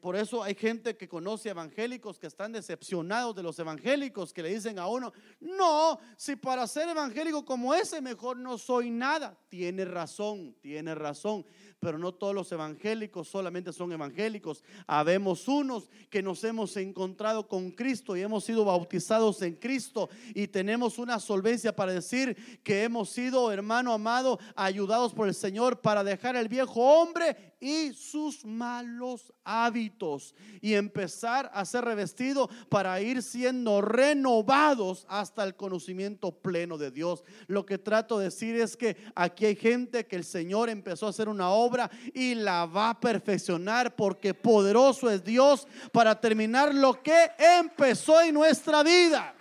Por eso hay gente que conoce evangélicos que están decepcionados de los evangélicos, que le dicen a uno, no, si para ser evangélico como ese mejor no soy nada. Tiene razón, tiene razón pero no todos los evangélicos solamente son evangélicos. Habemos unos que nos hemos encontrado con Cristo y hemos sido bautizados en Cristo y tenemos una solvencia para decir que hemos sido, hermano amado, ayudados por el Señor para dejar el viejo hombre y sus malos hábitos y empezar a ser revestido para ir siendo renovados hasta el conocimiento pleno de Dios. Lo que trato de decir es que aquí hay gente que el Señor empezó a hacer una obra y la va a perfeccionar porque poderoso es Dios para terminar lo que empezó en nuestra vida.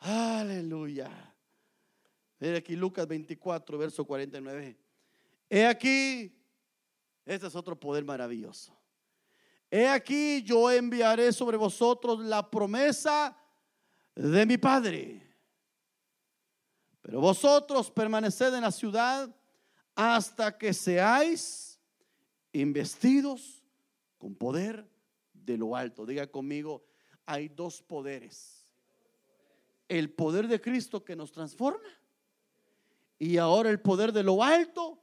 Aleluya. Mire aquí Lucas 24, verso 49. He aquí, este es otro poder maravilloso. He aquí yo enviaré sobre vosotros la promesa de mi Padre. Pero vosotros permaneced en la ciudad hasta que seáis investidos con poder de lo alto. Diga conmigo, hay dos poderes. El poder de Cristo que nos transforma y ahora el poder de lo alto,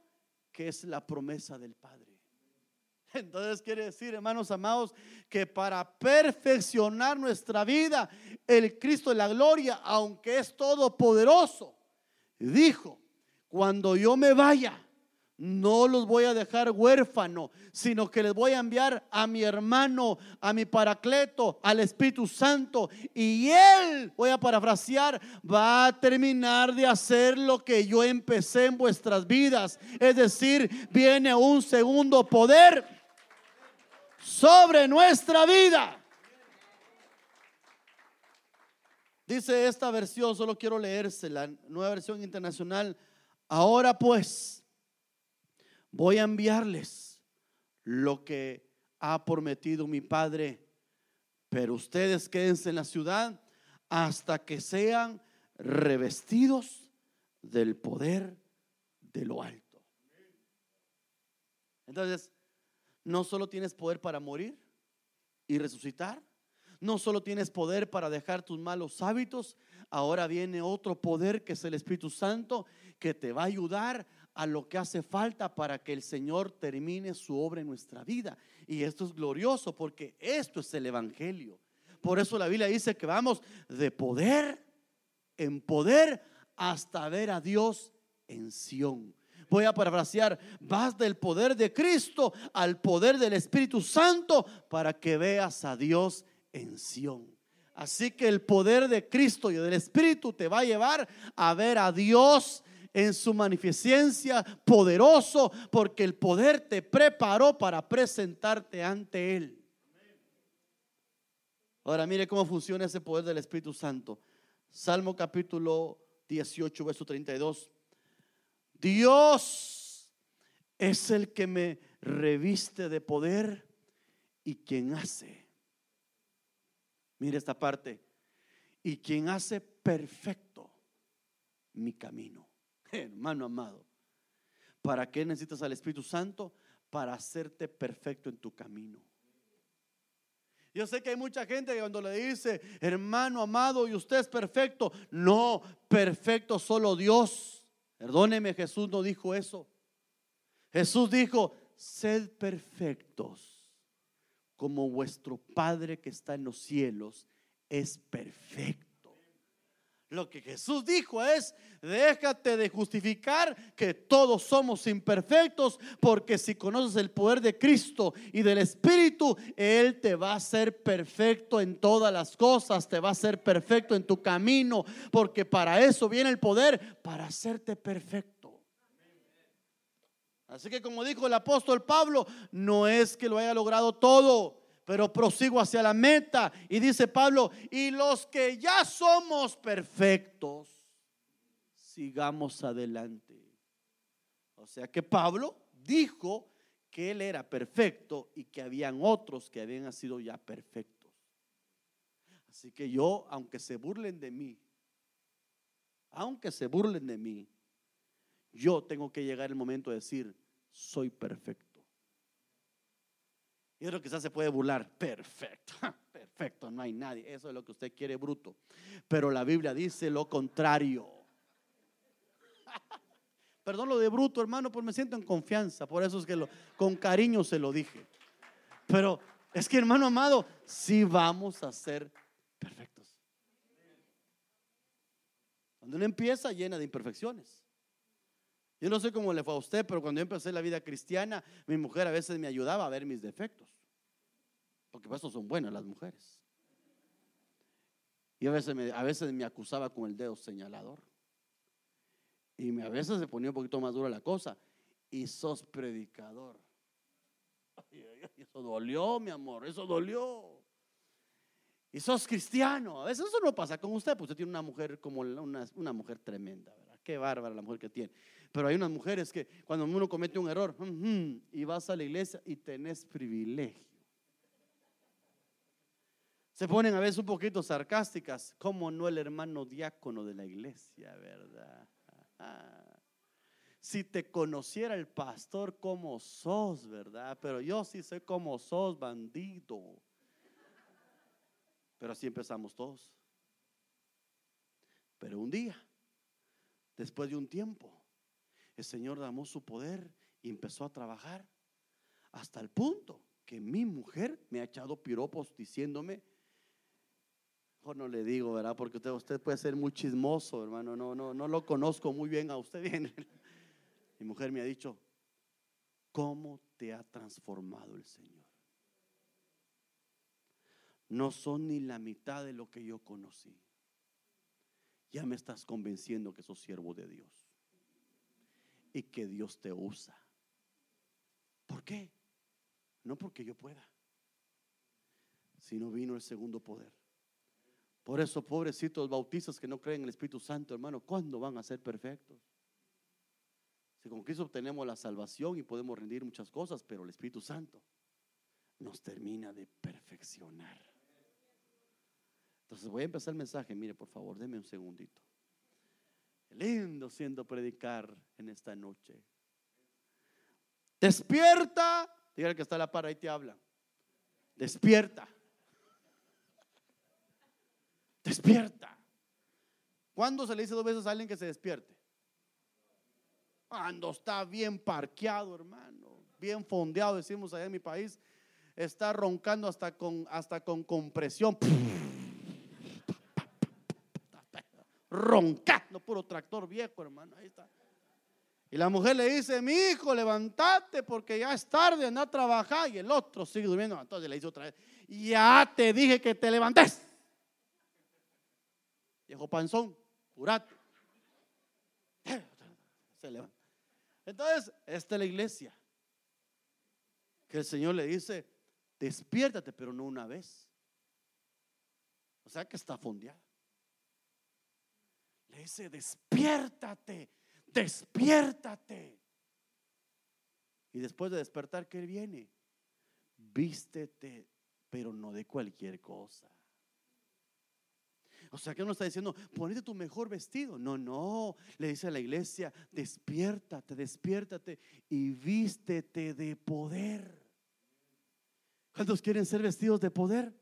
que es la promesa del Padre. Entonces quiere decir, hermanos amados, que para perfeccionar nuestra vida, el Cristo de la gloria, aunque es todopoderoso, dijo, cuando yo me vaya, no los voy a dejar huérfano, sino que les voy a enviar a mi hermano, a mi paracleto, al Espíritu Santo. Y él, voy a parafrasear, va a terminar de hacer lo que yo empecé en vuestras vidas. Es decir, viene un segundo poder sobre nuestra vida. Dice esta versión, solo quiero leerse, la nueva versión internacional. Ahora pues voy a enviarles lo que ha prometido mi Padre, pero ustedes quédense en la ciudad hasta que sean revestidos del poder de lo alto. Entonces, no solo tienes poder para morir y resucitar, no solo tienes poder para dejar tus malos hábitos, ahora viene otro poder que es el Espíritu Santo que te va a ayudar a lo que hace falta para que el Señor termine su obra en nuestra vida. Y esto es glorioso porque esto es el Evangelio. Por eso la Biblia dice que vamos de poder en poder hasta ver a Dios en Sión. Voy a parafrasear, vas del poder de Cristo al poder del Espíritu Santo para que veas a Dios en Sión. Así que el poder de Cristo y del Espíritu te va a llevar a ver a Dios en su magnificencia poderoso, porque el poder te preparó para presentarte ante Él. Ahora mire cómo funciona ese poder del Espíritu Santo. Salmo capítulo 18, verso 32. Dios es el que me reviste de poder y quien hace. Mire esta parte. Y quien hace perfecto mi camino. Hermano amado, ¿para qué necesitas al Espíritu Santo? Para hacerte perfecto en tu camino. Yo sé que hay mucha gente que cuando le dice, hermano amado, y usted es perfecto, no, perfecto solo Dios. Perdóneme, Jesús no dijo eso. Jesús dijo, sed perfectos como vuestro Padre que está en los cielos es perfecto. Lo que Jesús dijo es, déjate de justificar que todos somos imperfectos, porque si conoces el poder de Cristo y del Espíritu, Él te va a hacer perfecto en todas las cosas, te va a hacer perfecto en tu camino, porque para eso viene el poder, para hacerte perfecto. Así que como dijo el apóstol Pablo, no es que lo haya logrado todo pero prosigo hacia la meta. Y dice Pablo, y los que ya somos perfectos, sigamos adelante. O sea que Pablo dijo que él era perfecto y que habían otros que habían sido ya perfectos. Así que yo, aunque se burlen de mí, aunque se burlen de mí, yo tengo que llegar el momento de decir, soy perfecto. Y otro quizás se puede burlar. Perfecto, perfecto, no hay nadie. Eso es lo que usted quiere, bruto. Pero la Biblia dice lo contrario. Perdón lo de bruto, hermano, pues me siento en confianza. Por eso es que con cariño se lo dije. Pero es que, hermano amado, sí vamos a ser perfectos. Cuando uno empieza llena de imperfecciones. Yo no sé cómo le fue a usted, pero cuando yo empecé la vida cristiana, mi mujer a veces me ayudaba a ver mis defectos. Porque por eso son buenas las mujeres. Y a veces, me, a veces me acusaba con el dedo señalador. Y a veces se ponía un poquito más dura la cosa. Y sos predicador. eso dolió, mi amor, eso dolió. Y sos cristiano. A veces eso no pasa con usted, porque usted tiene una mujer como una, una mujer tremenda, ¿verdad? Qué bárbara la mujer que tiene. Pero hay unas mujeres que cuando uno comete un error y vas a la iglesia y tenés privilegio. Se ponen a veces un poquito sarcásticas, como no el hermano diácono de la iglesia, ¿verdad? Si te conociera el pastor como sos, ¿verdad? Pero yo sí sé cómo sos, bandido. Pero así empezamos todos. Pero un día Después de un tiempo, el Señor damó su poder y empezó a trabajar hasta el punto que mi mujer me ha echado piropos diciéndome, o no le digo, ¿verdad? Porque usted, usted puede ser muy chismoso, hermano, no, no, no lo conozco muy bien a usted bien. Mi mujer me ha dicho, ¿cómo te ha transformado el Señor? No son ni la mitad de lo que yo conocí ya me estás convenciendo que sos siervo de Dios y que Dios te usa. ¿Por qué? No porque yo pueda, sino vino el segundo poder. Por eso, pobrecitos bautistas que no creen en el Espíritu Santo, hermano, ¿cuándo van a ser perfectos? Si con Cristo obtenemos la salvación y podemos rendir muchas cosas, pero el Espíritu Santo nos termina de perfeccionar. Entonces voy a empezar el mensaje. Mire, por favor, deme un segundito. Lindo siendo predicar en esta noche. Despierta. Dígale que está la para y te habla. Despierta. Despierta. ¿Cuándo se le dice dos veces a alguien que se despierte? Cuando está bien parqueado, hermano. Bien fondeado, decimos allá en mi país. Está roncando hasta con, hasta con compresión roncando, puro tractor viejo, hermano. Ahí está. Y la mujer le dice, mi hijo, levántate porque ya es tarde, anda a trabajar. Y el otro sigue durmiendo. Entonces le dice otra vez, ya te dije que te levantes. Viejo panzón, curate. Se levanta. Entonces, esta es la iglesia. Que el Señor le dice, despiértate, pero no una vez. O sea que está fondeada. Le dice, despiértate, despiértate. Y después de despertar, ¿qué viene? Vístete, pero no de cualquier cosa. O sea que no está diciendo, ponete tu mejor vestido. No, no. Le dice a la iglesia, despiértate, despiértate y vístete de poder. ¿Cuántos quieren ser vestidos de poder?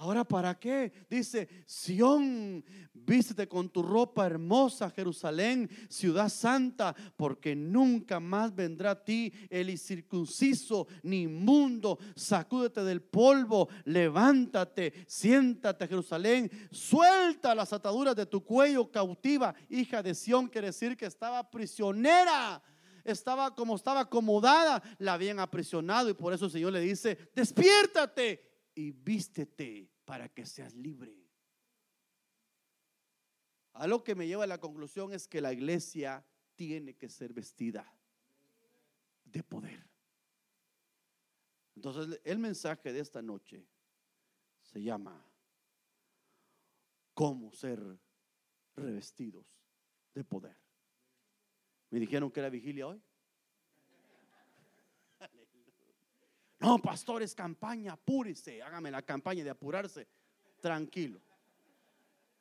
Ahora, ¿para qué? Dice, Sión, vístete con tu ropa hermosa, Jerusalén, ciudad santa, porque nunca más vendrá a ti el incircunciso ni inmundo. Sacúdete del polvo, levántate, siéntate, Jerusalén, suelta las ataduras de tu cuello cautiva, hija de Sión, quiere decir que estaba prisionera estaba como estaba acomodada, la habían aprisionado y por eso el Señor le dice, despiértate y vístete para que seas libre. A lo que me lleva a la conclusión es que la iglesia tiene que ser vestida de poder. Entonces el mensaje de esta noche se llama cómo ser revestidos de poder. Me dijeron que era vigilia hoy. No, pastor, es campaña, apúrese, hágame la campaña de apurarse. Tranquilo.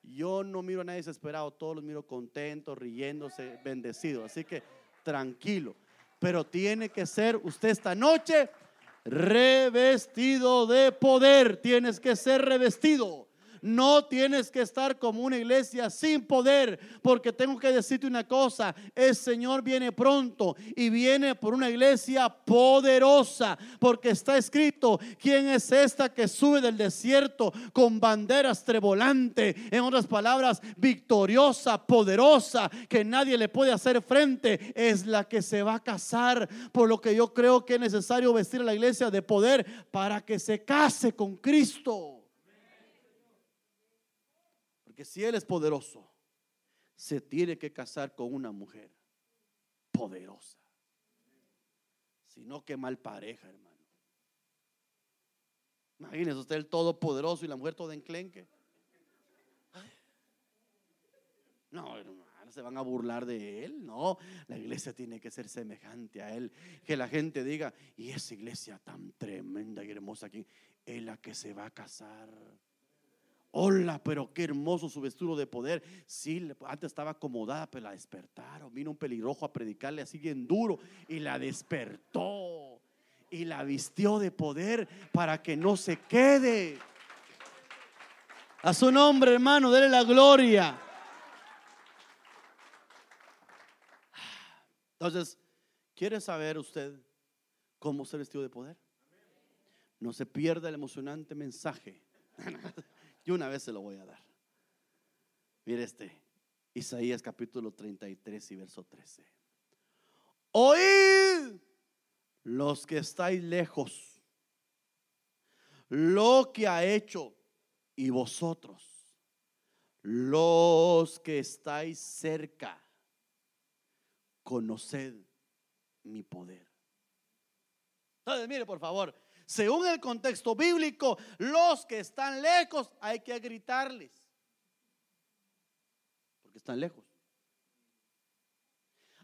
Yo no miro a nadie desesperado, todos los miro contentos, riéndose, bendecidos. Así que tranquilo. Pero tiene que ser usted esta noche revestido de poder. Tienes que ser revestido. No tienes que estar como una iglesia sin poder, porque tengo que decirte una cosa, el Señor viene pronto y viene por una iglesia poderosa, porque está escrito, ¿quién es esta que sube del desierto con banderas trebolante? En otras palabras, victoriosa, poderosa, que nadie le puede hacer frente, es la que se va a casar, por lo que yo creo que es necesario vestir a la iglesia de poder para que se case con Cristo. Que si Él es poderoso, se tiene que casar con una mujer poderosa. Si no, qué mal pareja, hermano. Imagínese usted el todopoderoso y la mujer toda enclenque. No, hermano, se van a burlar de él. No, la iglesia tiene que ser semejante a él. Que la gente diga, y esa iglesia tan tremenda y hermosa aquí, es la que se va a casar. Hola, pero qué hermoso su vestido de poder. Sí, antes estaba acomodada, pero la despertaron. Vino un pelirrojo a predicarle así bien duro y la despertó y la vistió de poder para que no se quede. A su nombre, hermano, dele la gloria. Entonces, ¿quiere saber usted cómo ser vestido de poder? No se pierda el emocionante mensaje. Y una vez se lo voy a dar. Mire este, Isaías capítulo 33 y verso 13. Oíd los que estáis lejos, lo que ha hecho, y vosotros, los que estáis cerca, conoced mi poder. Entonces, mire por favor, según el contexto bíblico, los que están lejos hay que gritarles. Porque están lejos.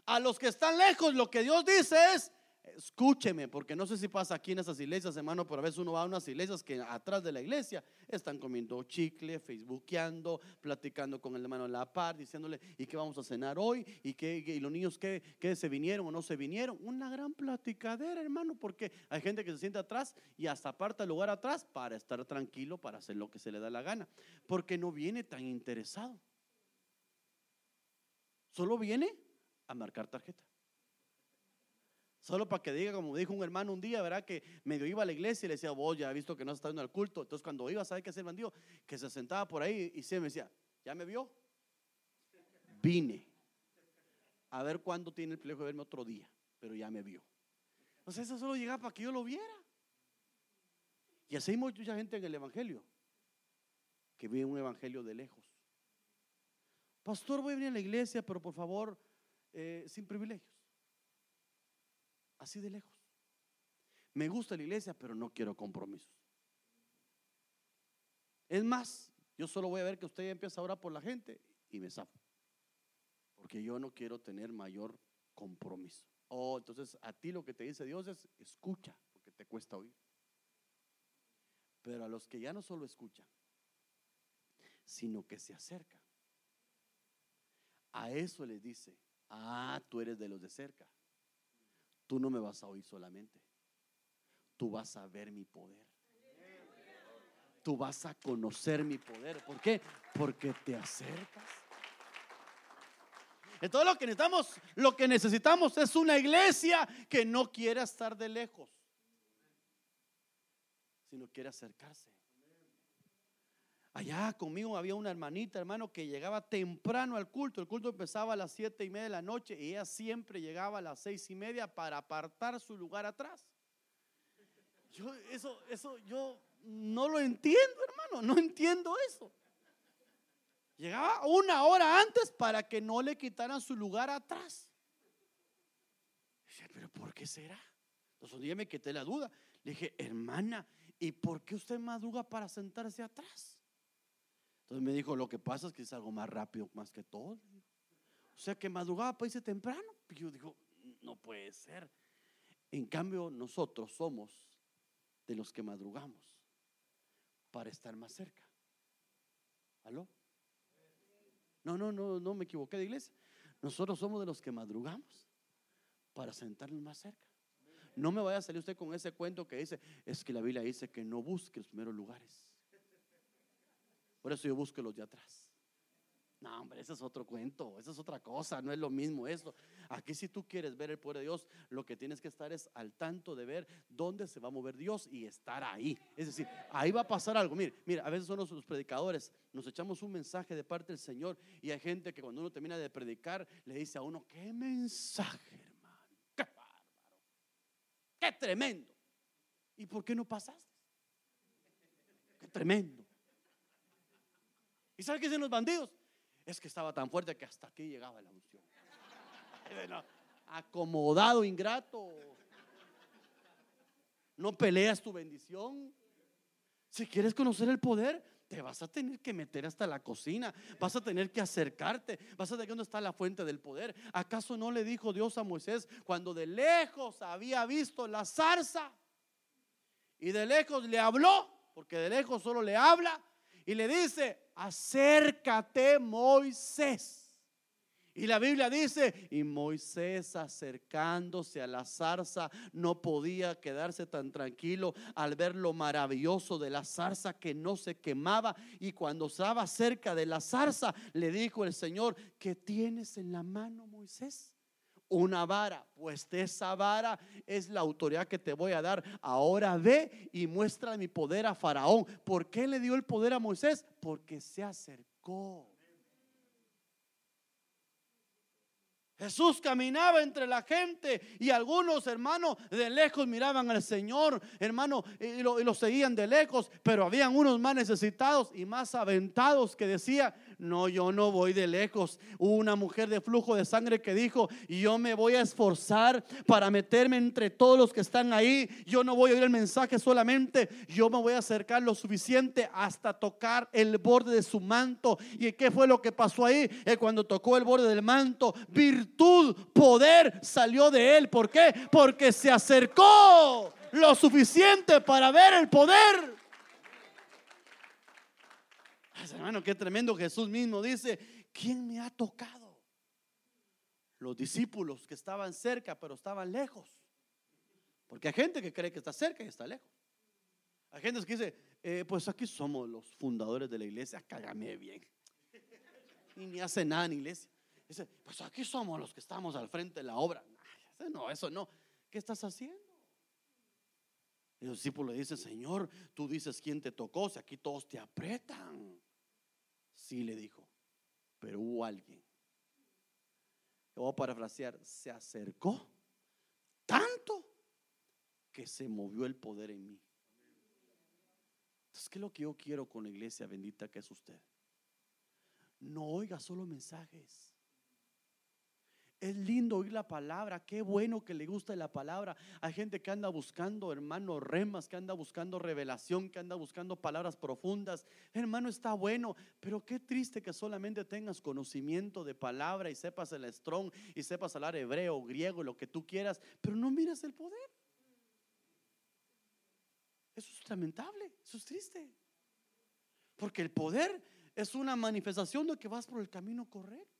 A los que están lejos, lo que Dios dice es, escúcheme, porque no sé si pasa aquí en esas iglesias, hermano, pero a veces uno va a unas iglesias que atrás de la iglesia están comiendo chicle, facebookeando, platicando con el hermano en la par, diciéndole, ¿y qué vamos a cenar hoy? ¿Y, qué, los niños qué, qué, se vinieron o no se vinieron? Una gran platicadera, hermano, porque hay gente que se sienta atrás y hasta aparta el lugar atrás para estar tranquilo, para hacer lo que se le da la gana, porque no viene tan interesado. Solo viene a marcar tarjeta. Solo para que diga, como dijo un hermano un día, ¿verdad? Que medio iba a la iglesia y le decía, vos ya he visto que no está yendo al culto. Entonces cuando iba, ¿sabe qué hacer el bandido? Que se sentaba por ahí y se me decía, ¿ya me vio? Vine. A ver cuándo tiene el privilegio de verme otro día. Pero ya me vio. Entonces eso solo llegaba para que yo lo viera. Y así hay mucha gente en el Evangelio que ve un Evangelio de lejos. Pastor, voy a venir a la iglesia, pero por favor, eh, sin privilegios. Así de lejos. Me gusta la iglesia, pero no quiero compromisos. Es más, yo solo voy a ver que usted empieza a orar por la gente y me zafo. Porque yo no quiero tener mayor compromiso. Oh, entonces a ti lo que te dice Dios es escucha, porque te cuesta oír. Pero a los que ya no solo escuchan, sino que se acercan, a eso les dice, ah, tú eres de los de cerca tú no me vas a oír solamente, tú vas a ver mi poder. tú vas a conocer mi poder. ¿Por qué? Porque te acercas. Entonces lo que necesitamos, lo que necesitamos es una iglesia que no quiera estar de lejos, sino quiere acercarse. Allá conmigo había una hermanita, hermano, que llegaba temprano al culto. El culto empezaba a las siete y media de la noche y ella siempre llegaba a las seis y media para apartar su lugar atrás. Yo, eso, eso, yo no lo entiendo, hermano, no entiendo eso. Llegaba una hora antes para que no le quitaran su lugar atrás. Dice, pero ¿por qué será? Entonces un día me quité la duda. Le dije, hermana, ¿y por qué usted madruga para sentarse atrás? Entonces me dijo, lo que pasa es que es algo más rápido más que todo. O sea que madrugaba para irse temprano. Y yo digo, no puede ser. En cambio, nosotros somos de los que madrugamos para estar más cerca. ¿Aló? No, no, no, no me equivoqué de iglesia. Nosotros somos de los que madrugamos para sentarnos más cerca. No me vaya a salir usted con ese cuento que dice, es que la Biblia dice que no busque los primeros lugares. Por eso yo busco los de atrás. No, hombre, ese es otro cuento, esa es otra cosa, no es lo mismo eso. Aquí si tú quieres ver el poder de Dios, lo que tienes que estar es al tanto de ver dónde se va a mover Dios y estar ahí. Es decir, ahí va a pasar algo. Mire, mira, a veces son los, predicadores, nos echamos un mensaje de parte del Señor y hay gente que cuando uno termina de predicar le dice a uno, qué mensaje, hermano, qué bárbaro, qué tremendo. ¿Y por qué no pasaste? Qué tremendo. ¿Y sabes qué dicen los bandidos? Es que estaba tan fuerte que hasta aquí llegaba la unción. Acomodado, ingrato. No peleas tu bendición. Si quieres conocer el poder, te vas a tener que meter hasta la cocina, vas a tener que acercarte, vas a ver dónde está la fuente del poder. ¿Acaso no le dijo Dios a Moisés cuando de lejos había visto la zarza y de lejos le habló, porque de lejos solo le habla y le dice, acércate Moisés. Y la Biblia dice, y Moisés acercándose a la zarza no podía quedarse tan tranquilo al ver lo maravilloso de la zarza que no se quemaba. Y cuando estaba cerca de la zarza, le dijo el Señor, ¿qué tienes en la mano, Moisés? Una vara, pues de esa vara es la autoridad que te voy a dar. Ahora ve y muestra mi poder a Faraón. ¿Por qué le dio el poder a Moisés? Porque se acercó. Jesús caminaba entre la gente y algunos hermanos de lejos miraban al Señor, hermano, y lo, seguían de lejos, pero habían unos más necesitados y más aventados que decían, no, yo no voy de lejos. Hubo una mujer de flujo de sangre que dijo, yo me voy a esforzar para meterme entre todos los que están ahí. Yo no voy a oír el mensaje solamente, yo me voy a acercar lo suficiente hasta tocar el borde de su manto. ¿Y qué fue lo que pasó ahí? Eh, cuando tocó el borde del manto, virtud, poder salió de él. ¿Por qué? Porque se acercó lo suficiente para ver el poder hermano, qué tremendo. Jesús mismo dice, ¿quién me ha tocado? Los discípulos que estaban cerca, pero estaban lejos. Porque hay gente que cree que está cerca y está lejos. Hay gente que dice, eh, pues aquí somos los fundadores de la iglesia, cágame bien. Y ni hace nada en iglesia. Dice, pues aquí somos los que estamos al frente de la obra. No, eso no. ¿Qué estás haciendo? Y los discípulos le dicen, Señor, tú dices quién te tocó, si aquí todos te apretan. Sí le dijo, pero hubo alguien. voy a parafrasear, se acercó tanto que se movió el poder en mí. Entonces, ¿qué es lo que yo quiero con la iglesia bendita que es usted? No oiga solo mensajes. Es lindo oír la palabra, qué bueno que le gusta la palabra. Hay gente que anda buscando, hermano, remas, que anda buscando revelación, que anda buscando palabras profundas. Hermano, está bueno, pero qué triste que solamente tengas conocimiento de palabra y sepas el strong y sepas hablar hebreo, griego, lo que tú quieras, pero no miras el poder. Eso es lamentable, eso es triste. Porque el poder es una manifestación de que vas por el camino correcto.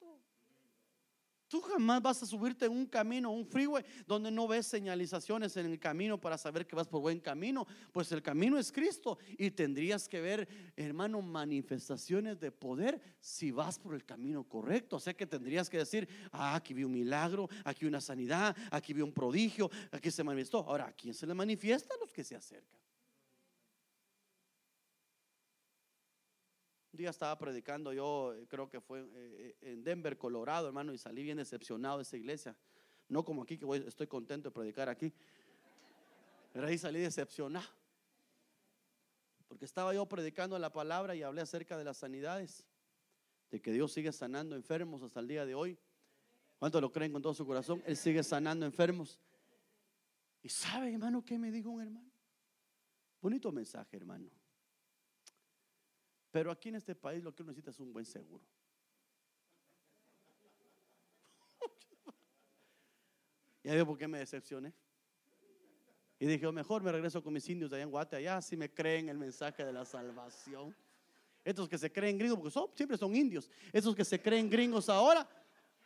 Tú jamás vas a subirte en un camino, un freeway, donde no ves señalizaciones en el camino para saber que vas por buen camino. Pues el camino es Cristo y tendrías que ver, hermano, manifestaciones de poder si vas por el camino correcto. O sea que tendrías que decir, ah, aquí vi un milagro, aquí una sanidad, aquí vi un prodigio, aquí se manifestó. Ahora, ¿a quién se le manifiesta? A los que se acercan. Un día estaba predicando yo, eh, creo que fue eh, eh, en Denver, Colorado, hermano, y salí bien decepcionado de esa iglesia. No como aquí, que estoy contento de predicar aquí. Pero ahí salí decepcionado. Porque estaba yo predicando la palabra y hablé acerca de las sanidades. De que Dios sigue sanando enfermos hasta el día de hoy. ¿Cuántos lo creen con todo su corazón? Él sigue sanando enfermos. Y sabe, hermano, qué me dijo un hermano. Bonito mensaje, hermano. Pero aquí en este país lo que uno necesita es un buen seguro. Ya veo por qué me decepcioné. Y dije, oh, mejor me regreso con mis indios de allá en Guate, allá si me creen el mensaje de la salvación. Estos que se creen gringos, porque son, siempre son indios. Esos que se creen gringos ahora,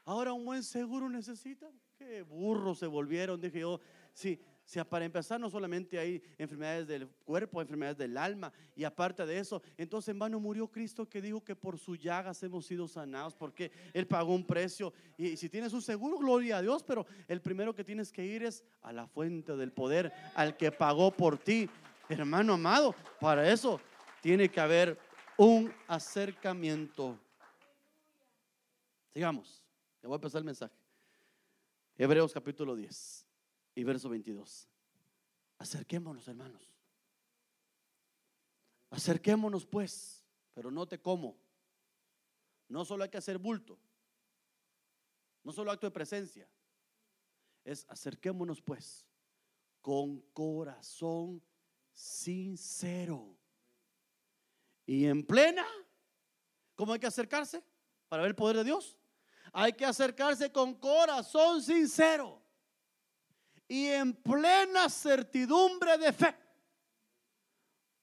ahora un buen seguro necesitan. Qué burros se volvieron, dije yo. Sí, sea, para empezar, no solamente hay enfermedades del cuerpo, enfermedades del alma, y aparte de eso, entonces en vano murió Cristo que dijo que por su llagas hemos sido sanados, porque Él pagó un precio. Y si tienes un seguro, gloria a Dios, pero el primero que tienes que ir es a la fuente del poder, al que pagó por ti. Hermano amado, para eso tiene que haber un acercamiento. Sigamos, ya voy a empezar el mensaje. Hebreos capítulo 10 y verso 22. Acerquémonos, hermanos. Acerquémonos pues, pero note cómo. No solo hay que hacer bulto, no solo acto de presencia, es acerquémonos pues con corazón sincero y en plena. ¿Cómo hay que acercarse para ver el poder de Dios? Hay que acercarse con corazón sincero y en plena certidumbre de fe.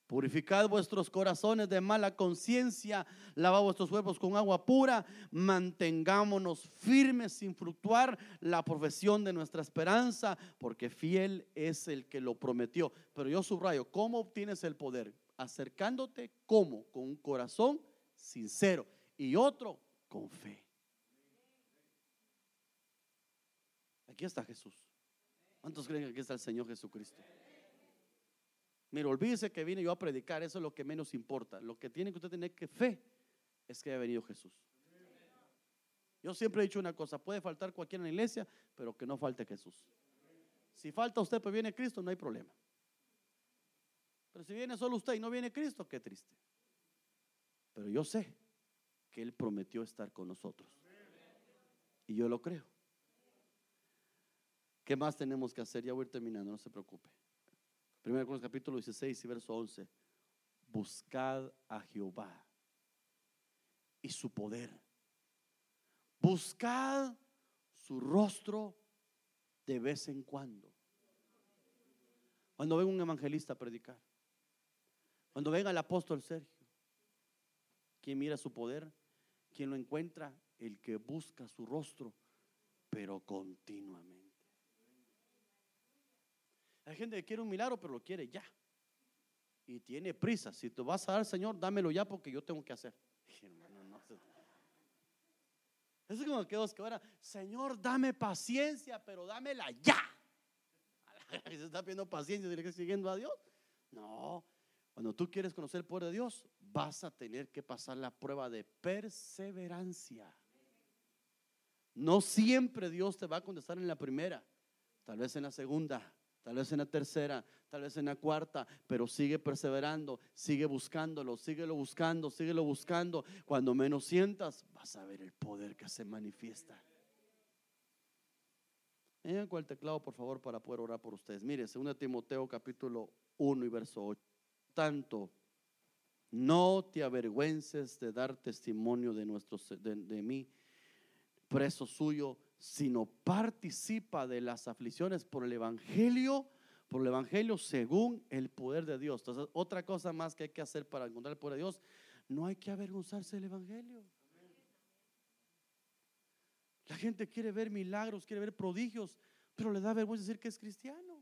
Purificad vuestros corazones de mala conciencia, lavad vuestros cuerpos con agua pura, mantengámonos firmes sin fluctuar la profesión de nuestra esperanza, porque fiel es el que lo prometió. Pero yo subrayo, ¿cómo obtienes el poder? Acercándote, ¿cómo? Con un corazón sincero y otro con fe. Aquí está Jesús. ¿Cuántos creen que aquí está el Señor Jesucristo? Mira, olvídese que vine yo a predicar, eso es lo que menos importa. Lo que tiene que usted tener que fe es que haya venido Jesús. Yo siempre he dicho una cosa, puede faltar cualquiera en la iglesia, pero que no falte Jesús. Si falta usted, pues viene Cristo, no hay problema. Pero si viene solo usted y no viene Cristo, qué triste. Pero yo sé que Él prometió estar con nosotros. Y yo lo creo. ¿Qué más tenemos que hacer? Ya voy a ir terminando, no se preocupe. Primero capítulo 16 y verso 11. Buscad a Jehová y su poder. Buscad su rostro de vez en cuando. Cuando venga un evangelista a predicar. Cuando venga el apóstol Sergio. ¿Quién mira su poder? ¿Quién lo encuentra? El que busca su rostro, pero continuamente. Hay gente que quiere un milagro, pero lo quiere ya. Y tiene prisa. Si te vas a dar, Señor, dámelo ya porque yo tengo que hacer. Es como que dos que ahora, Señor, dame paciencia, pero dámela ya. Se está pidiendo paciencia, que siguiendo a Dios. No, cuando tú quieres conocer el poder de Dios, vas a tener que pasar la prueba de perseverancia. No siempre Dios te va a contestar en la primera, tal vez en la segunda, tal vez en la tercera, tal vez en la cuarta, pero sigue perseverando, sigue buscándolo, síguelo buscando, síguelo buscando. Cuando menos sientas, vas a ver el poder que se manifiesta. En el teclado, por favor, para poder orar por ustedes. Mire, 2 Timoteo capítulo 1 y verso 8. Tanto, no te avergüences de dar testimonio de, nuestro, de, de mí, preso suyo sino participa de las aflicciones por el Evangelio, por el Evangelio según el poder de Dios. Entonces, otra cosa más que hay que hacer para encontrar el poder de Dios, no hay que avergonzarse del Evangelio. La gente quiere ver milagros, quiere ver prodigios, pero le da vergüenza decir que es cristiano.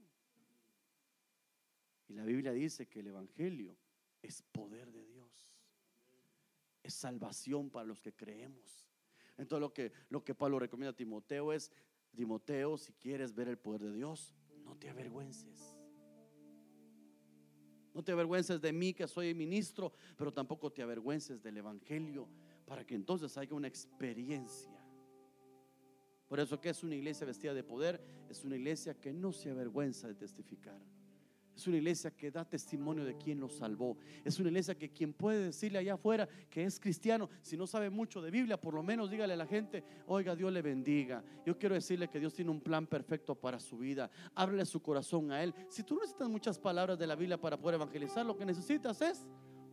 Y la Biblia dice que el Evangelio es poder de Dios. Es salvación para los que creemos. Entonces lo que, lo que Pablo recomienda a Timoteo es, Timoteo, si quieres ver el poder de Dios, no te avergüences. No te avergüences de mí que soy ministro, pero tampoco te avergüences del Evangelio para que entonces haya una experiencia. Por eso que es una iglesia vestida de poder, es una iglesia que no se avergüenza de testificar. Es una iglesia que da testimonio de quien nos salvó. Es una iglesia que quien puede decirle allá afuera que es cristiano, si no sabe mucho de Biblia, por lo menos dígale a la gente, oiga, Dios le bendiga. Yo quiero decirle que Dios tiene un plan perfecto para su vida. Ábrele su corazón a Él. Si tú necesitas muchas palabras de la Biblia para poder evangelizar, lo que necesitas es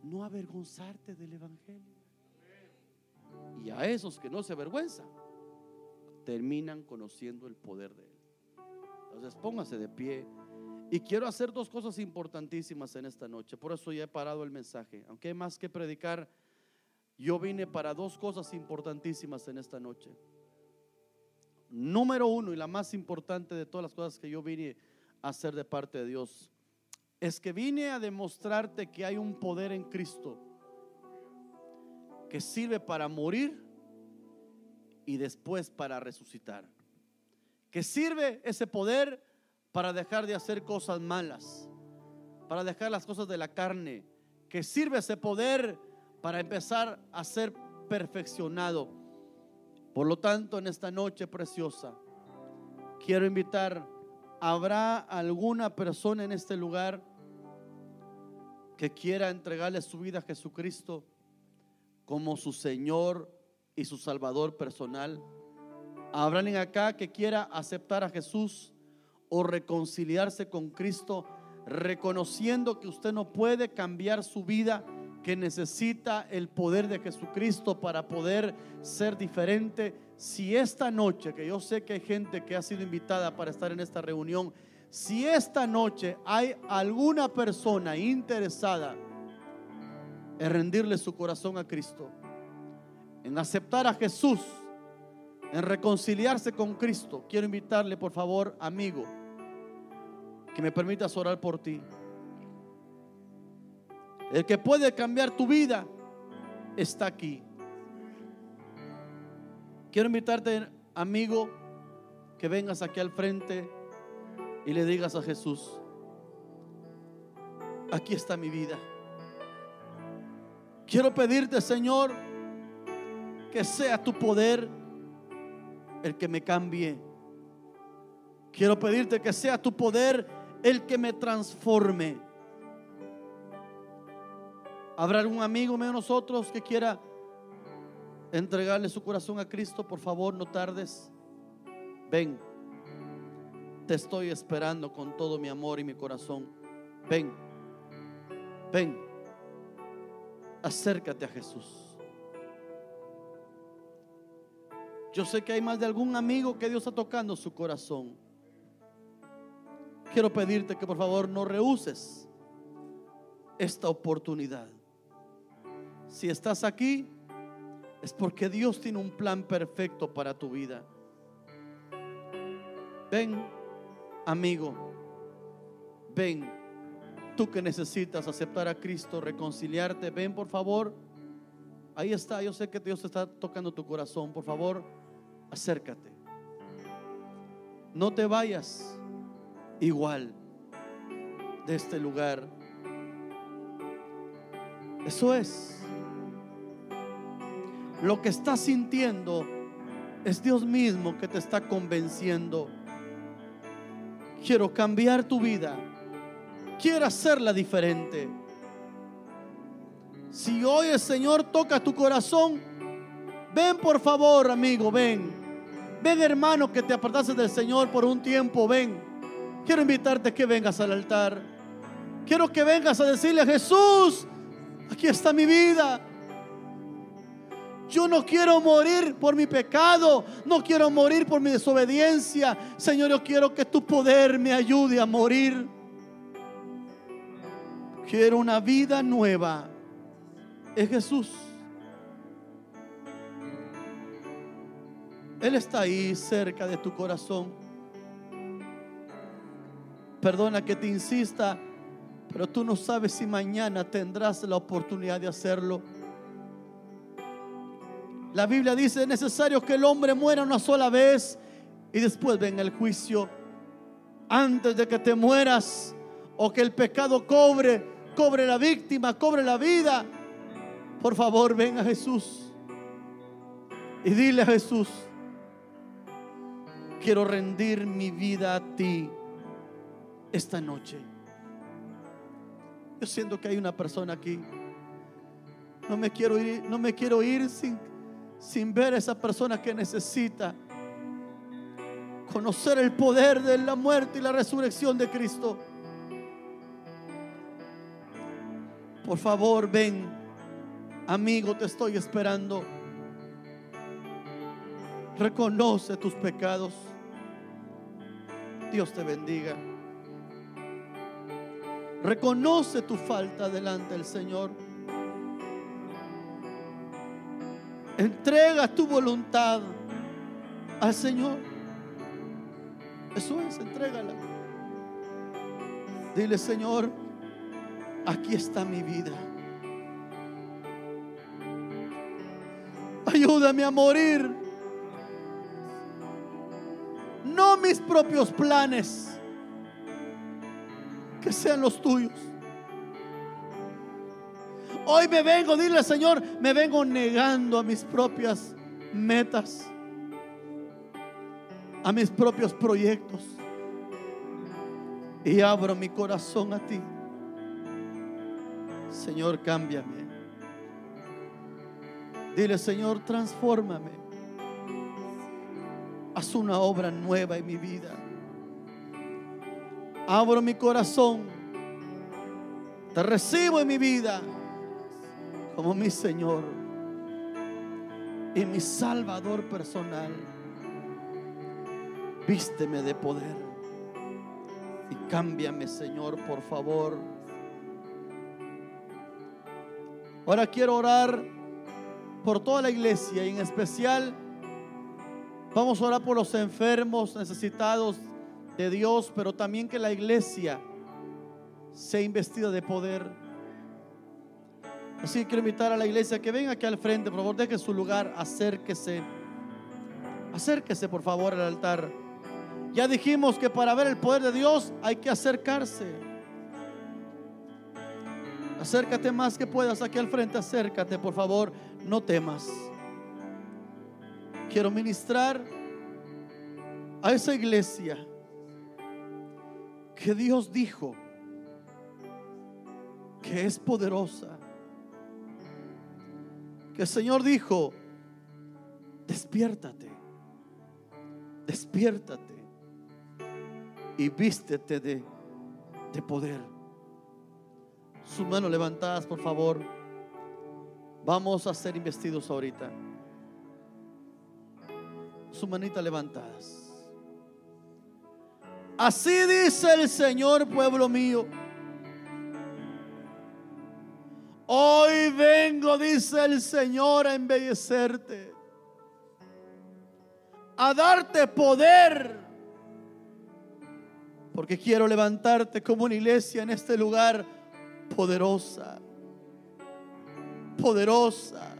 no avergonzarte del Evangelio. Y a esos que no se avergüenzan, terminan conociendo el poder de Él. Entonces póngase de pie. Y quiero hacer dos cosas importantísimas en esta noche. Por eso ya he parado el mensaje. Aunque hay más que predicar, yo vine para dos cosas importantísimas en esta noche. Número uno y la más importante de todas las cosas que yo vine a hacer de parte de Dios es que vine a demostrarte que hay un poder en Cristo que sirve para morir y después para resucitar. Que sirve ese poder para dejar de hacer cosas malas, para dejar las cosas de la carne, que sirve ese poder para empezar a ser perfeccionado. Por lo tanto, en esta noche preciosa, quiero invitar, ¿habrá alguna persona en este lugar que quiera entregarle su vida a Jesucristo como su Señor y su Salvador personal? ¿Habrá alguien acá que quiera aceptar a Jesús? O reconciliarse con Cristo, reconociendo que usted no puede cambiar su vida, que necesita el poder de Jesucristo para poder ser diferente. Si esta noche, que yo sé que hay gente que ha sido invitada para estar en esta reunión, si esta noche hay alguna persona interesada en rendirle su corazón a Cristo, en aceptar a Jesús, en reconciliarse con Cristo, quiero invitarle, por favor, amigo, que me permitas orar por ti. El que puede cambiar tu vida está aquí. Quiero invitarte, amigo, que vengas aquí al frente y le digas a Jesús, aquí está mi vida. Quiero pedirte, Señor, que sea tu poder el que me cambie. Quiero pedirte que sea tu poder el que me transforme. ¿Habrá algún amigo de nosotros que quiera entregarle su corazón a Cristo? Por favor, no tardes. Ven, te estoy esperando con todo mi amor y mi corazón. Ven, ven, acércate a Jesús. Yo sé que hay más de algún amigo que Dios está tocando su corazón quiero pedirte que por favor no rehuses esta oportunidad. Si estás aquí, es porque Dios tiene un plan perfecto para tu vida. Ven, amigo, ven, tú que necesitas aceptar a Cristo, reconciliarte, ven por favor. Ahí está, yo sé que Dios está tocando tu corazón. Por favor, acércate. No te vayas igual de este lugar. Eso es. Lo que estás sintiendo es Dios mismo que te está convenciendo. Quiero cambiar tu vida. Quiero hacerla diferente. Si hoy el Señor toca tu corazón, ven por favor, amigo, ven. Ven hermano que te apartaste del Señor por un tiempo, ven. Quiero invitarte a que vengas al altar. Quiero que vengas a decirle a Jesús, aquí está mi vida. Yo no quiero morir por mi pecado, no quiero morir por mi desobediencia. Señor, yo quiero que tu poder me ayude a morir. Quiero una vida nueva. Es Jesús. Él está ahí cerca de tu corazón. Perdona que te insista, pero tú no sabes si mañana tendrás la oportunidad de hacerlo. La Biblia dice, es necesario que el hombre muera una sola vez y después venga el juicio. Antes de que te mueras o que el pecado cobre, cobre la víctima, cobre la vida, por favor ven a Jesús y dile a Jesús, quiero rendir mi vida a ti esta noche. Yo siento que hay una persona aquí. No me quiero ir, no me quiero ir sin, sin ver a esa persona que necesita conocer el poder de la muerte y la resurrección de Cristo. Por favor, ven, amigo, te estoy esperando. Reconoce tus pecados. Dios te bendiga. Reconoce tu falta delante del Señor. Entrega tu voluntad al Señor. Eso es, entrégala. Dile, Señor, aquí está mi vida. Ayúdame a morir no mis propios planes, que sean los tuyos. Hoy me vengo, dile Señor, me vengo negando a mis propias metas, a mis propios proyectos. Y abro mi corazón a ti. Señor, cámbiame. Dile, Señor, transfórmame. Haz una obra nueva en mi vida. Abro mi corazón. Te recibo en mi vida como mi Señor y mi Salvador personal. Vísteme de poder y cámbiame, Señor, por favor. Ahora quiero orar por toda la iglesia y en especial Vamos a orar por los enfermos, necesitados de Dios, pero también que la iglesia sea investida de poder. Así que quiero invitar a la iglesia que venga aquí al frente, por favor, deje su lugar, acérquese. Acérquese, por favor, al altar. Ya dijimos que para ver el poder de Dios hay que acercarse. Acércate más que puedas aquí al frente, acércate, por favor, no temas quiero ministrar a esa iglesia que Dios dijo que es poderosa. Que el Señor dijo, despiértate, despiértate y vístete de, de poder. Sus manos levantadas, por favor. Vamos a ser investidos ahorita su manita levantadas. Así dice el Señor, pueblo mío. Hoy vengo, dice el Señor, a embellecerte, a darte poder, porque quiero levantarte como una iglesia en este lugar poderosa, poderosa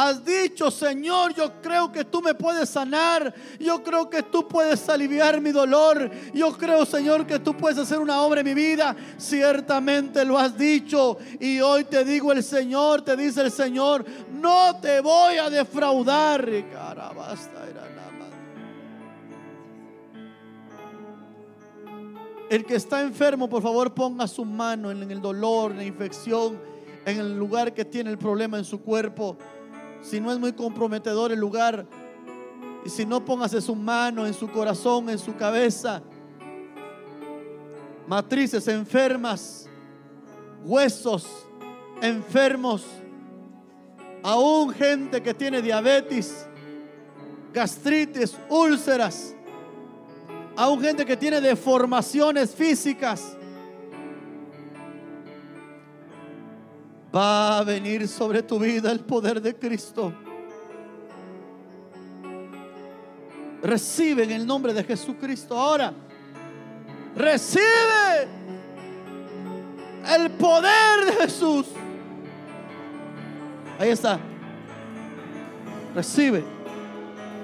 Has dicho, Señor, yo creo que tú me puedes sanar. Yo creo que tú puedes aliviar mi dolor. Yo creo, Señor, que tú puedes hacer una obra en mi vida. Ciertamente lo has dicho. Y hoy te digo el Señor, te dice el Señor, no te voy a defraudar. El que está enfermo, por favor, ponga su mano en el dolor, en la infección, en el lugar que tiene el problema en su cuerpo si no es muy comprometedor el lugar, y si no póngase su mano en su corazón, en su cabeza, matrices enfermas, huesos enfermos, aún gente que tiene diabetes, gastritis, úlceras, aún gente que tiene deformaciones físicas. Va a venir sobre tu vida el poder de Cristo. Recibe en el nombre de Jesucristo ahora. Recibe el poder de Jesús. Ahí está. Recibe.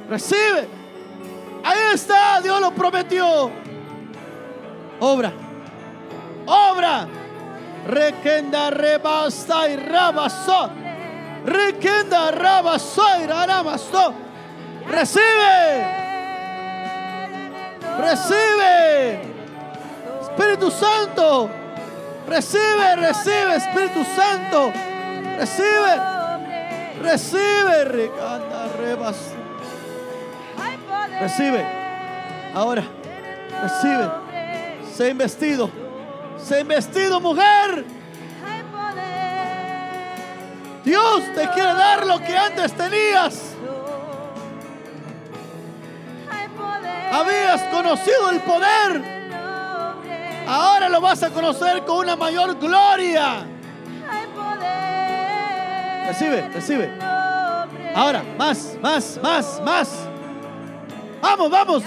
Recibe. Ahí está. Dios lo prometió. Obra. Obra. Y rabasó. Requenda rabasó y rabasó. Recibe. Recibe. Espíritu Santo. Recibe, recibe, Espíritu Santo. Recibe. Recibe. Recanda rebas. Recibe. Ahora. Recibe. Sé investido. Sé investido, mujer. Dios te quiere dar lo que antes tenías. Habías conocido el poder. Ahora lo vas a conocer con una mayor gloria. Recibe, recibe. Ahora, más, más, más, más. Vamos, vamos.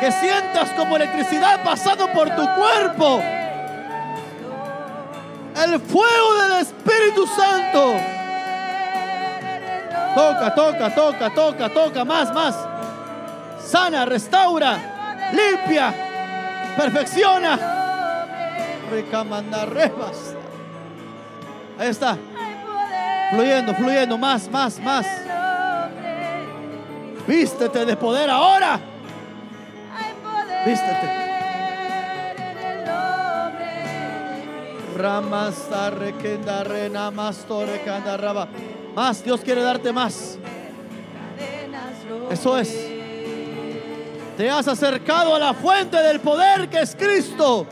Que sientas como electricidad pasando por tu cuerpo. El fuego del Espíritu Santo. Toca, toca, toca, toca, toca. Más, más. Sana, restaura, limpia, perfecciona. Recamanda, rebas. Ahí está. Fluyendo, fluyendo. Más, más, más. Vístete de poder ahora. Vístete. Ramasta requenda rena mastore canda raba. Más, Dios quiere darte más. Eso es. Te has acercado a la fuente del poder que es Cristo.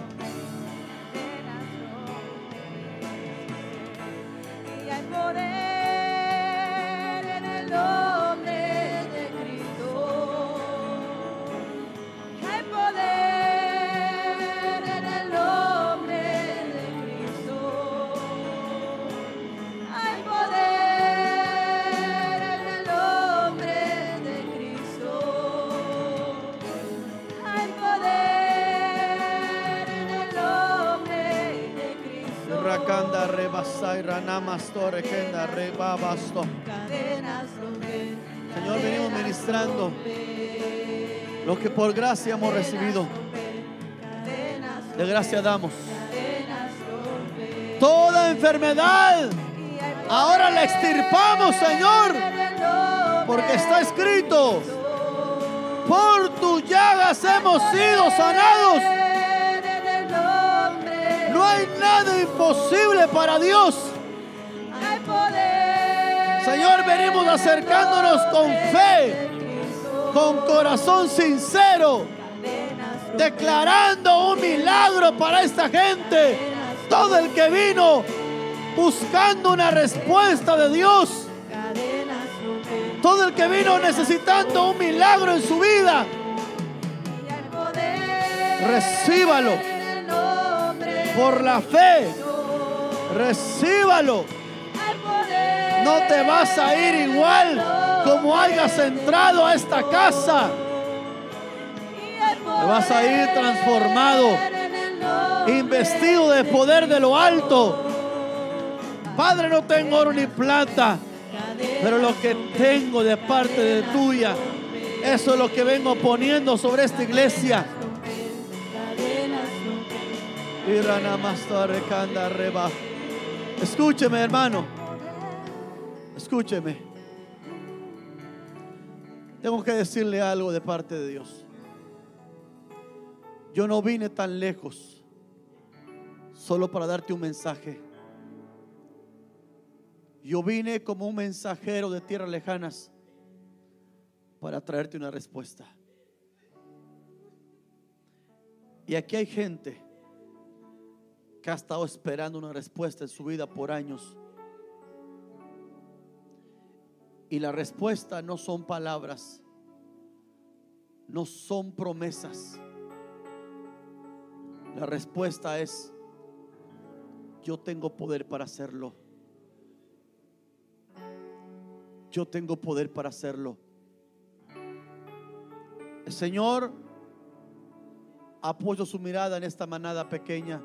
Cadenas romper. Señor, venimos ministrando lo que por gracia hemos recibido. De gracia damos. Toda enfermedad ahora la extirpamos, Señor, porque está escrito. Por tus llagas hemos sido sanados. No hay nada imposible para Dios. Señor, venimos acercándonos con fe, con corazón sincero, declarando un milagro para esta gente. Todo el que vino buscando una respuesta de Dios, todo el que vino necesitando un milagro en su vida, recíbalo por la fe. Recíbalo. No te vas a ir igual como hayas entrado a esta casa. Te vas a ir transformado, investido de poder de lo alto. Padre, no tengo oro ni plata, pero lo que tengo de parte de tuya, eso es lo que vengo poniendo sobre esta iglesia. Escúcheme, hermano. Escúcheme. Tengo que decirle algo de parte de Dios. Yo no vine tan lejos solo para darte un mensaje. Yo vine como un mensajero de tierras lejanas para traerte una respuesta. Y aquí hay gente que ha estado esperando una respuesta en su vida por años. Y la respuesta no son palabras, no son promesas. La respuesta es, yo tengo poder para hacerlo. Yo tengo poder para hacerlo. El Señor ha su mirada en esta manada pequeña.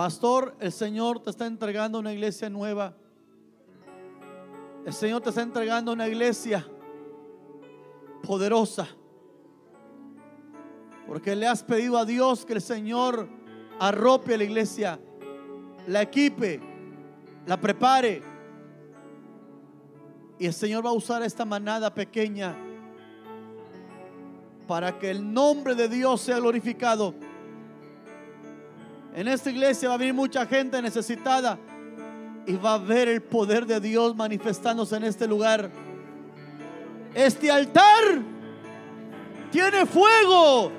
Pastor, el Señor te está entregando una iglesia nueva. El Señor te está entregando una iglesia poderosa. Porque le has pedido a Dios que el Señor arrope a la iglesia, la equipe, la prepare. Y el Señor va a usar esta manada pequeña para que el nombre de Dios sea glorificado. En esta iglesia va a venir mucha gente necesitada y va a ver el poder de Dios manifestándose en este lugar. Este altar tiene fuego.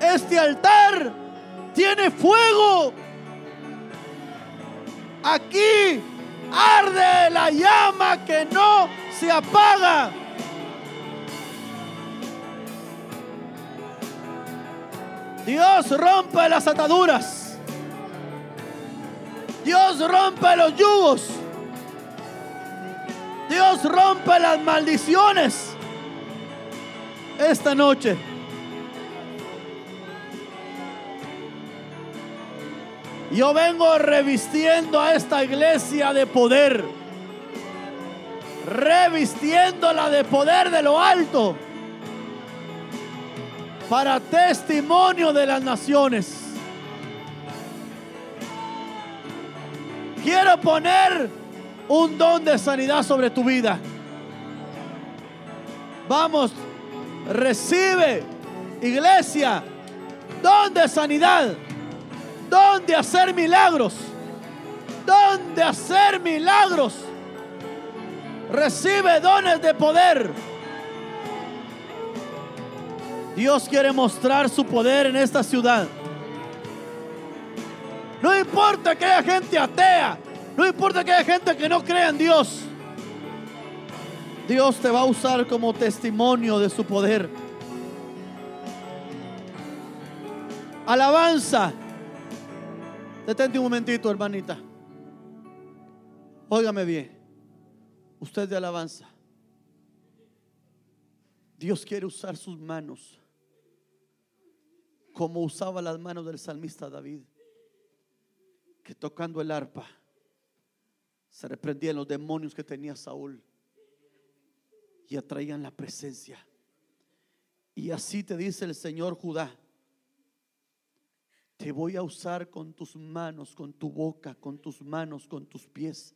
Este altar tiene fuego. Aquí arde la llama que no se apaga. Dios rompe las ataduras. Dios rompe los yugos. Dios rompe las maldiciones. Esta noche. Yo vengo revistiendo a esta iglesia de poder. Revistiéndola de poder de lo alto. Para testimonio de las naciones. Quiero poner un don de sanidad sobre tu vida. Vamos, recibe, iglesia, don de sanidad, don de hacer milagros, don de hacer milagros. Recibe dones de poder. Dios quiere mostrar su poder en esta ciudad. No importa que haya gente atea, no importa que haya gente que no crea en Dios. Dios te va a usar como testimonio de su poder. Alabanza. Detente un momentito, hermanita. Óigame bien. Usted de alabanza. Dios quiere usar sus manos como usaba las manos del salmista David, que tocando el arpa se reprendían los demonios que tenía Saúl y atraían la presencia. Y así te dice el Señor Judá, te voy a usar con tus manos, con tu boca, con tus manos, con tus pies.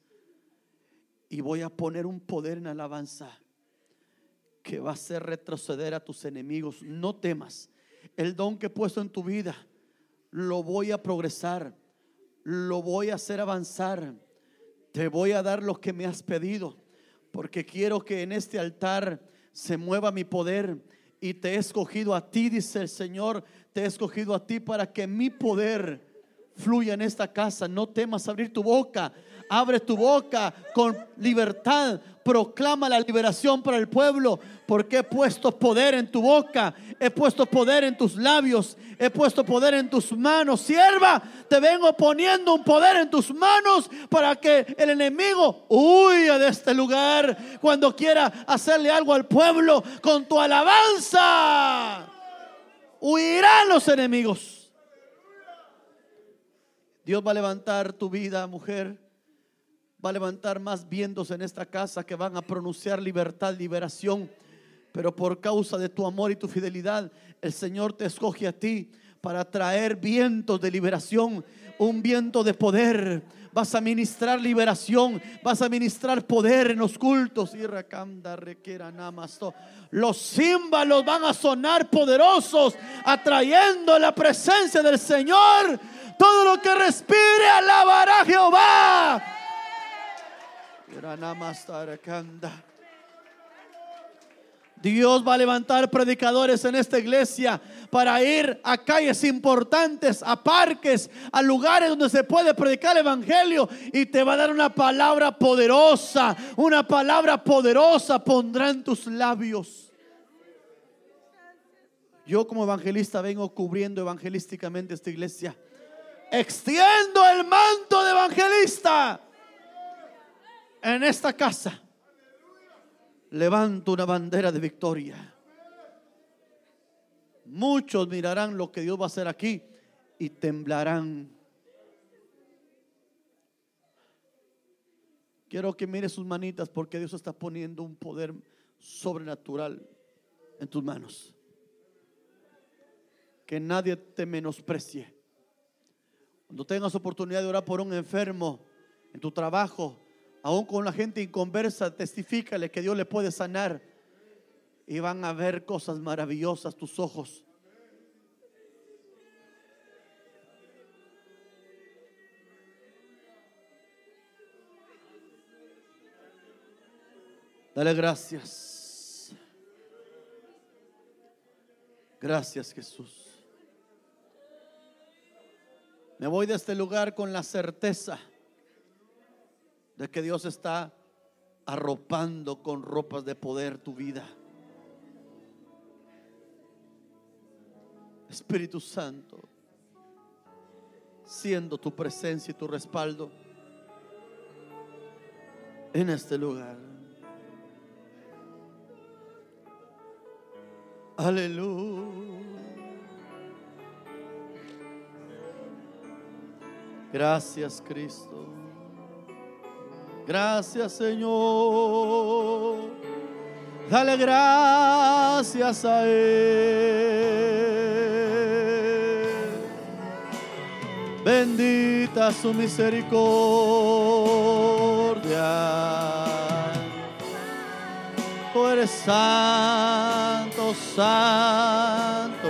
Y voy a poner un poder en alabanza que va a hacer retroceder a tus enemigos. No temas. El don que he puesto en tu vida, lo voy a progresar. Lo voy a hacer avanzar. Te voy a dar lo que me has pedido. Porque quiero que en este altar se mueva mi poder. Y te he escogido a ti, dice el Señor. Te he escogido a ti para que mi poder fluya en esta casa. No temas abrir tu boca. Abre tu boca con libertad. Proclama la liberación para el pueblo. Porque he puesto poder en tu boca. He puesto poder en tus labios. He puesto poder en tus manos. Sierva, te vengo poniendo un poder en tus manos para que el enemigo huya de este lugar cuando quiera hacerle algo al pueblo con tu alabanza. Huirán los enemigos. Dios va a levantar tu vida, mujer. Va a levantar más vientos en esta casa que van a pronunciar libertad, liberación. Pero por causa de tu amor y tu fidelidad, el Señor te escoge a ti para traer vientos de liberación, un viento de poder. Vas a ministrar liberación, vas a ministrar poder en los cultos. Los címbalos van a sonar poderosos, atrayendo la presencia del Señor. Todo lo que respire alabará a Jehová. Dios va a levantar predicadores en esta iglesia para ir a calles importantes, a parques, a lugares donde se puede predicar el evangelio y te va a dar una palabra poderosa, una palabra poderosa pondrá en tus labios. Yo como evangelista vengo cubriendo evangelísticamente esta iglesia. Extiendo el manto de evangelista en esta casa. levanto una bandera de victoria. Muchos mirarán lo que Dios va a hacer aquí y temblarán. Quiero que mire sus manitas porque Dios está poniendo un poder sobrenatural en tus manos. Que nadie te menosprecie. Cuando tengas oportunidad de orar por un enfermo en tu trabajo, aún con la gente inconversa, testifícale que Dios le puede sanar y van a ver cosas maravillosas tus ojos. Dale gracias. Gracias Jesús. Me voy de este lugar con la certeza de que Dios está arropando con ropas de poder tu vida. Espíritu Santo, siendo tu presencia y tu respaldo en este lugar. Aleluya. Gracias Cristo. Gracias Señor. Dale gracias a Él. Bendita su misericordia. Tú eres santo, santo.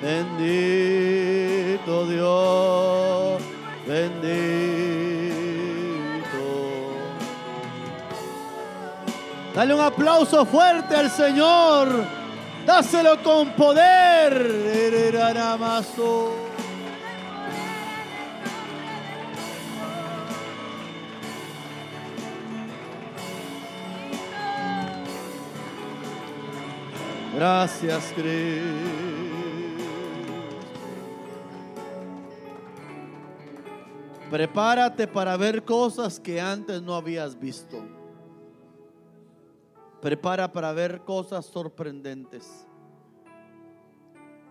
Bendito Dios, Dale un aplauso fuerte al Señor. Dáselo con poder. Gracias, Cristo. Prepárate para ver cosas que antes no habías visto. Prepara para ver cosas sorprendentes.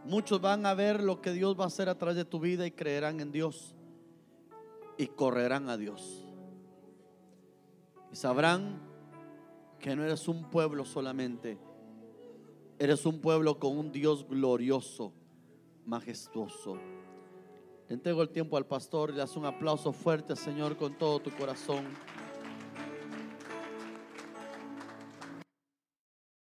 Muchos van a ver lo que Dios va a hacer a través de tu vida y creerán en Dios y correrán a Dios. Y sabrán que no eres un pueblo solamente, eres un pueblo con un Dios glorioso, majestuoso. Le entrego el tiempo al pastor y le hace un aplauso fuerte, Señor, con todo tu corazón.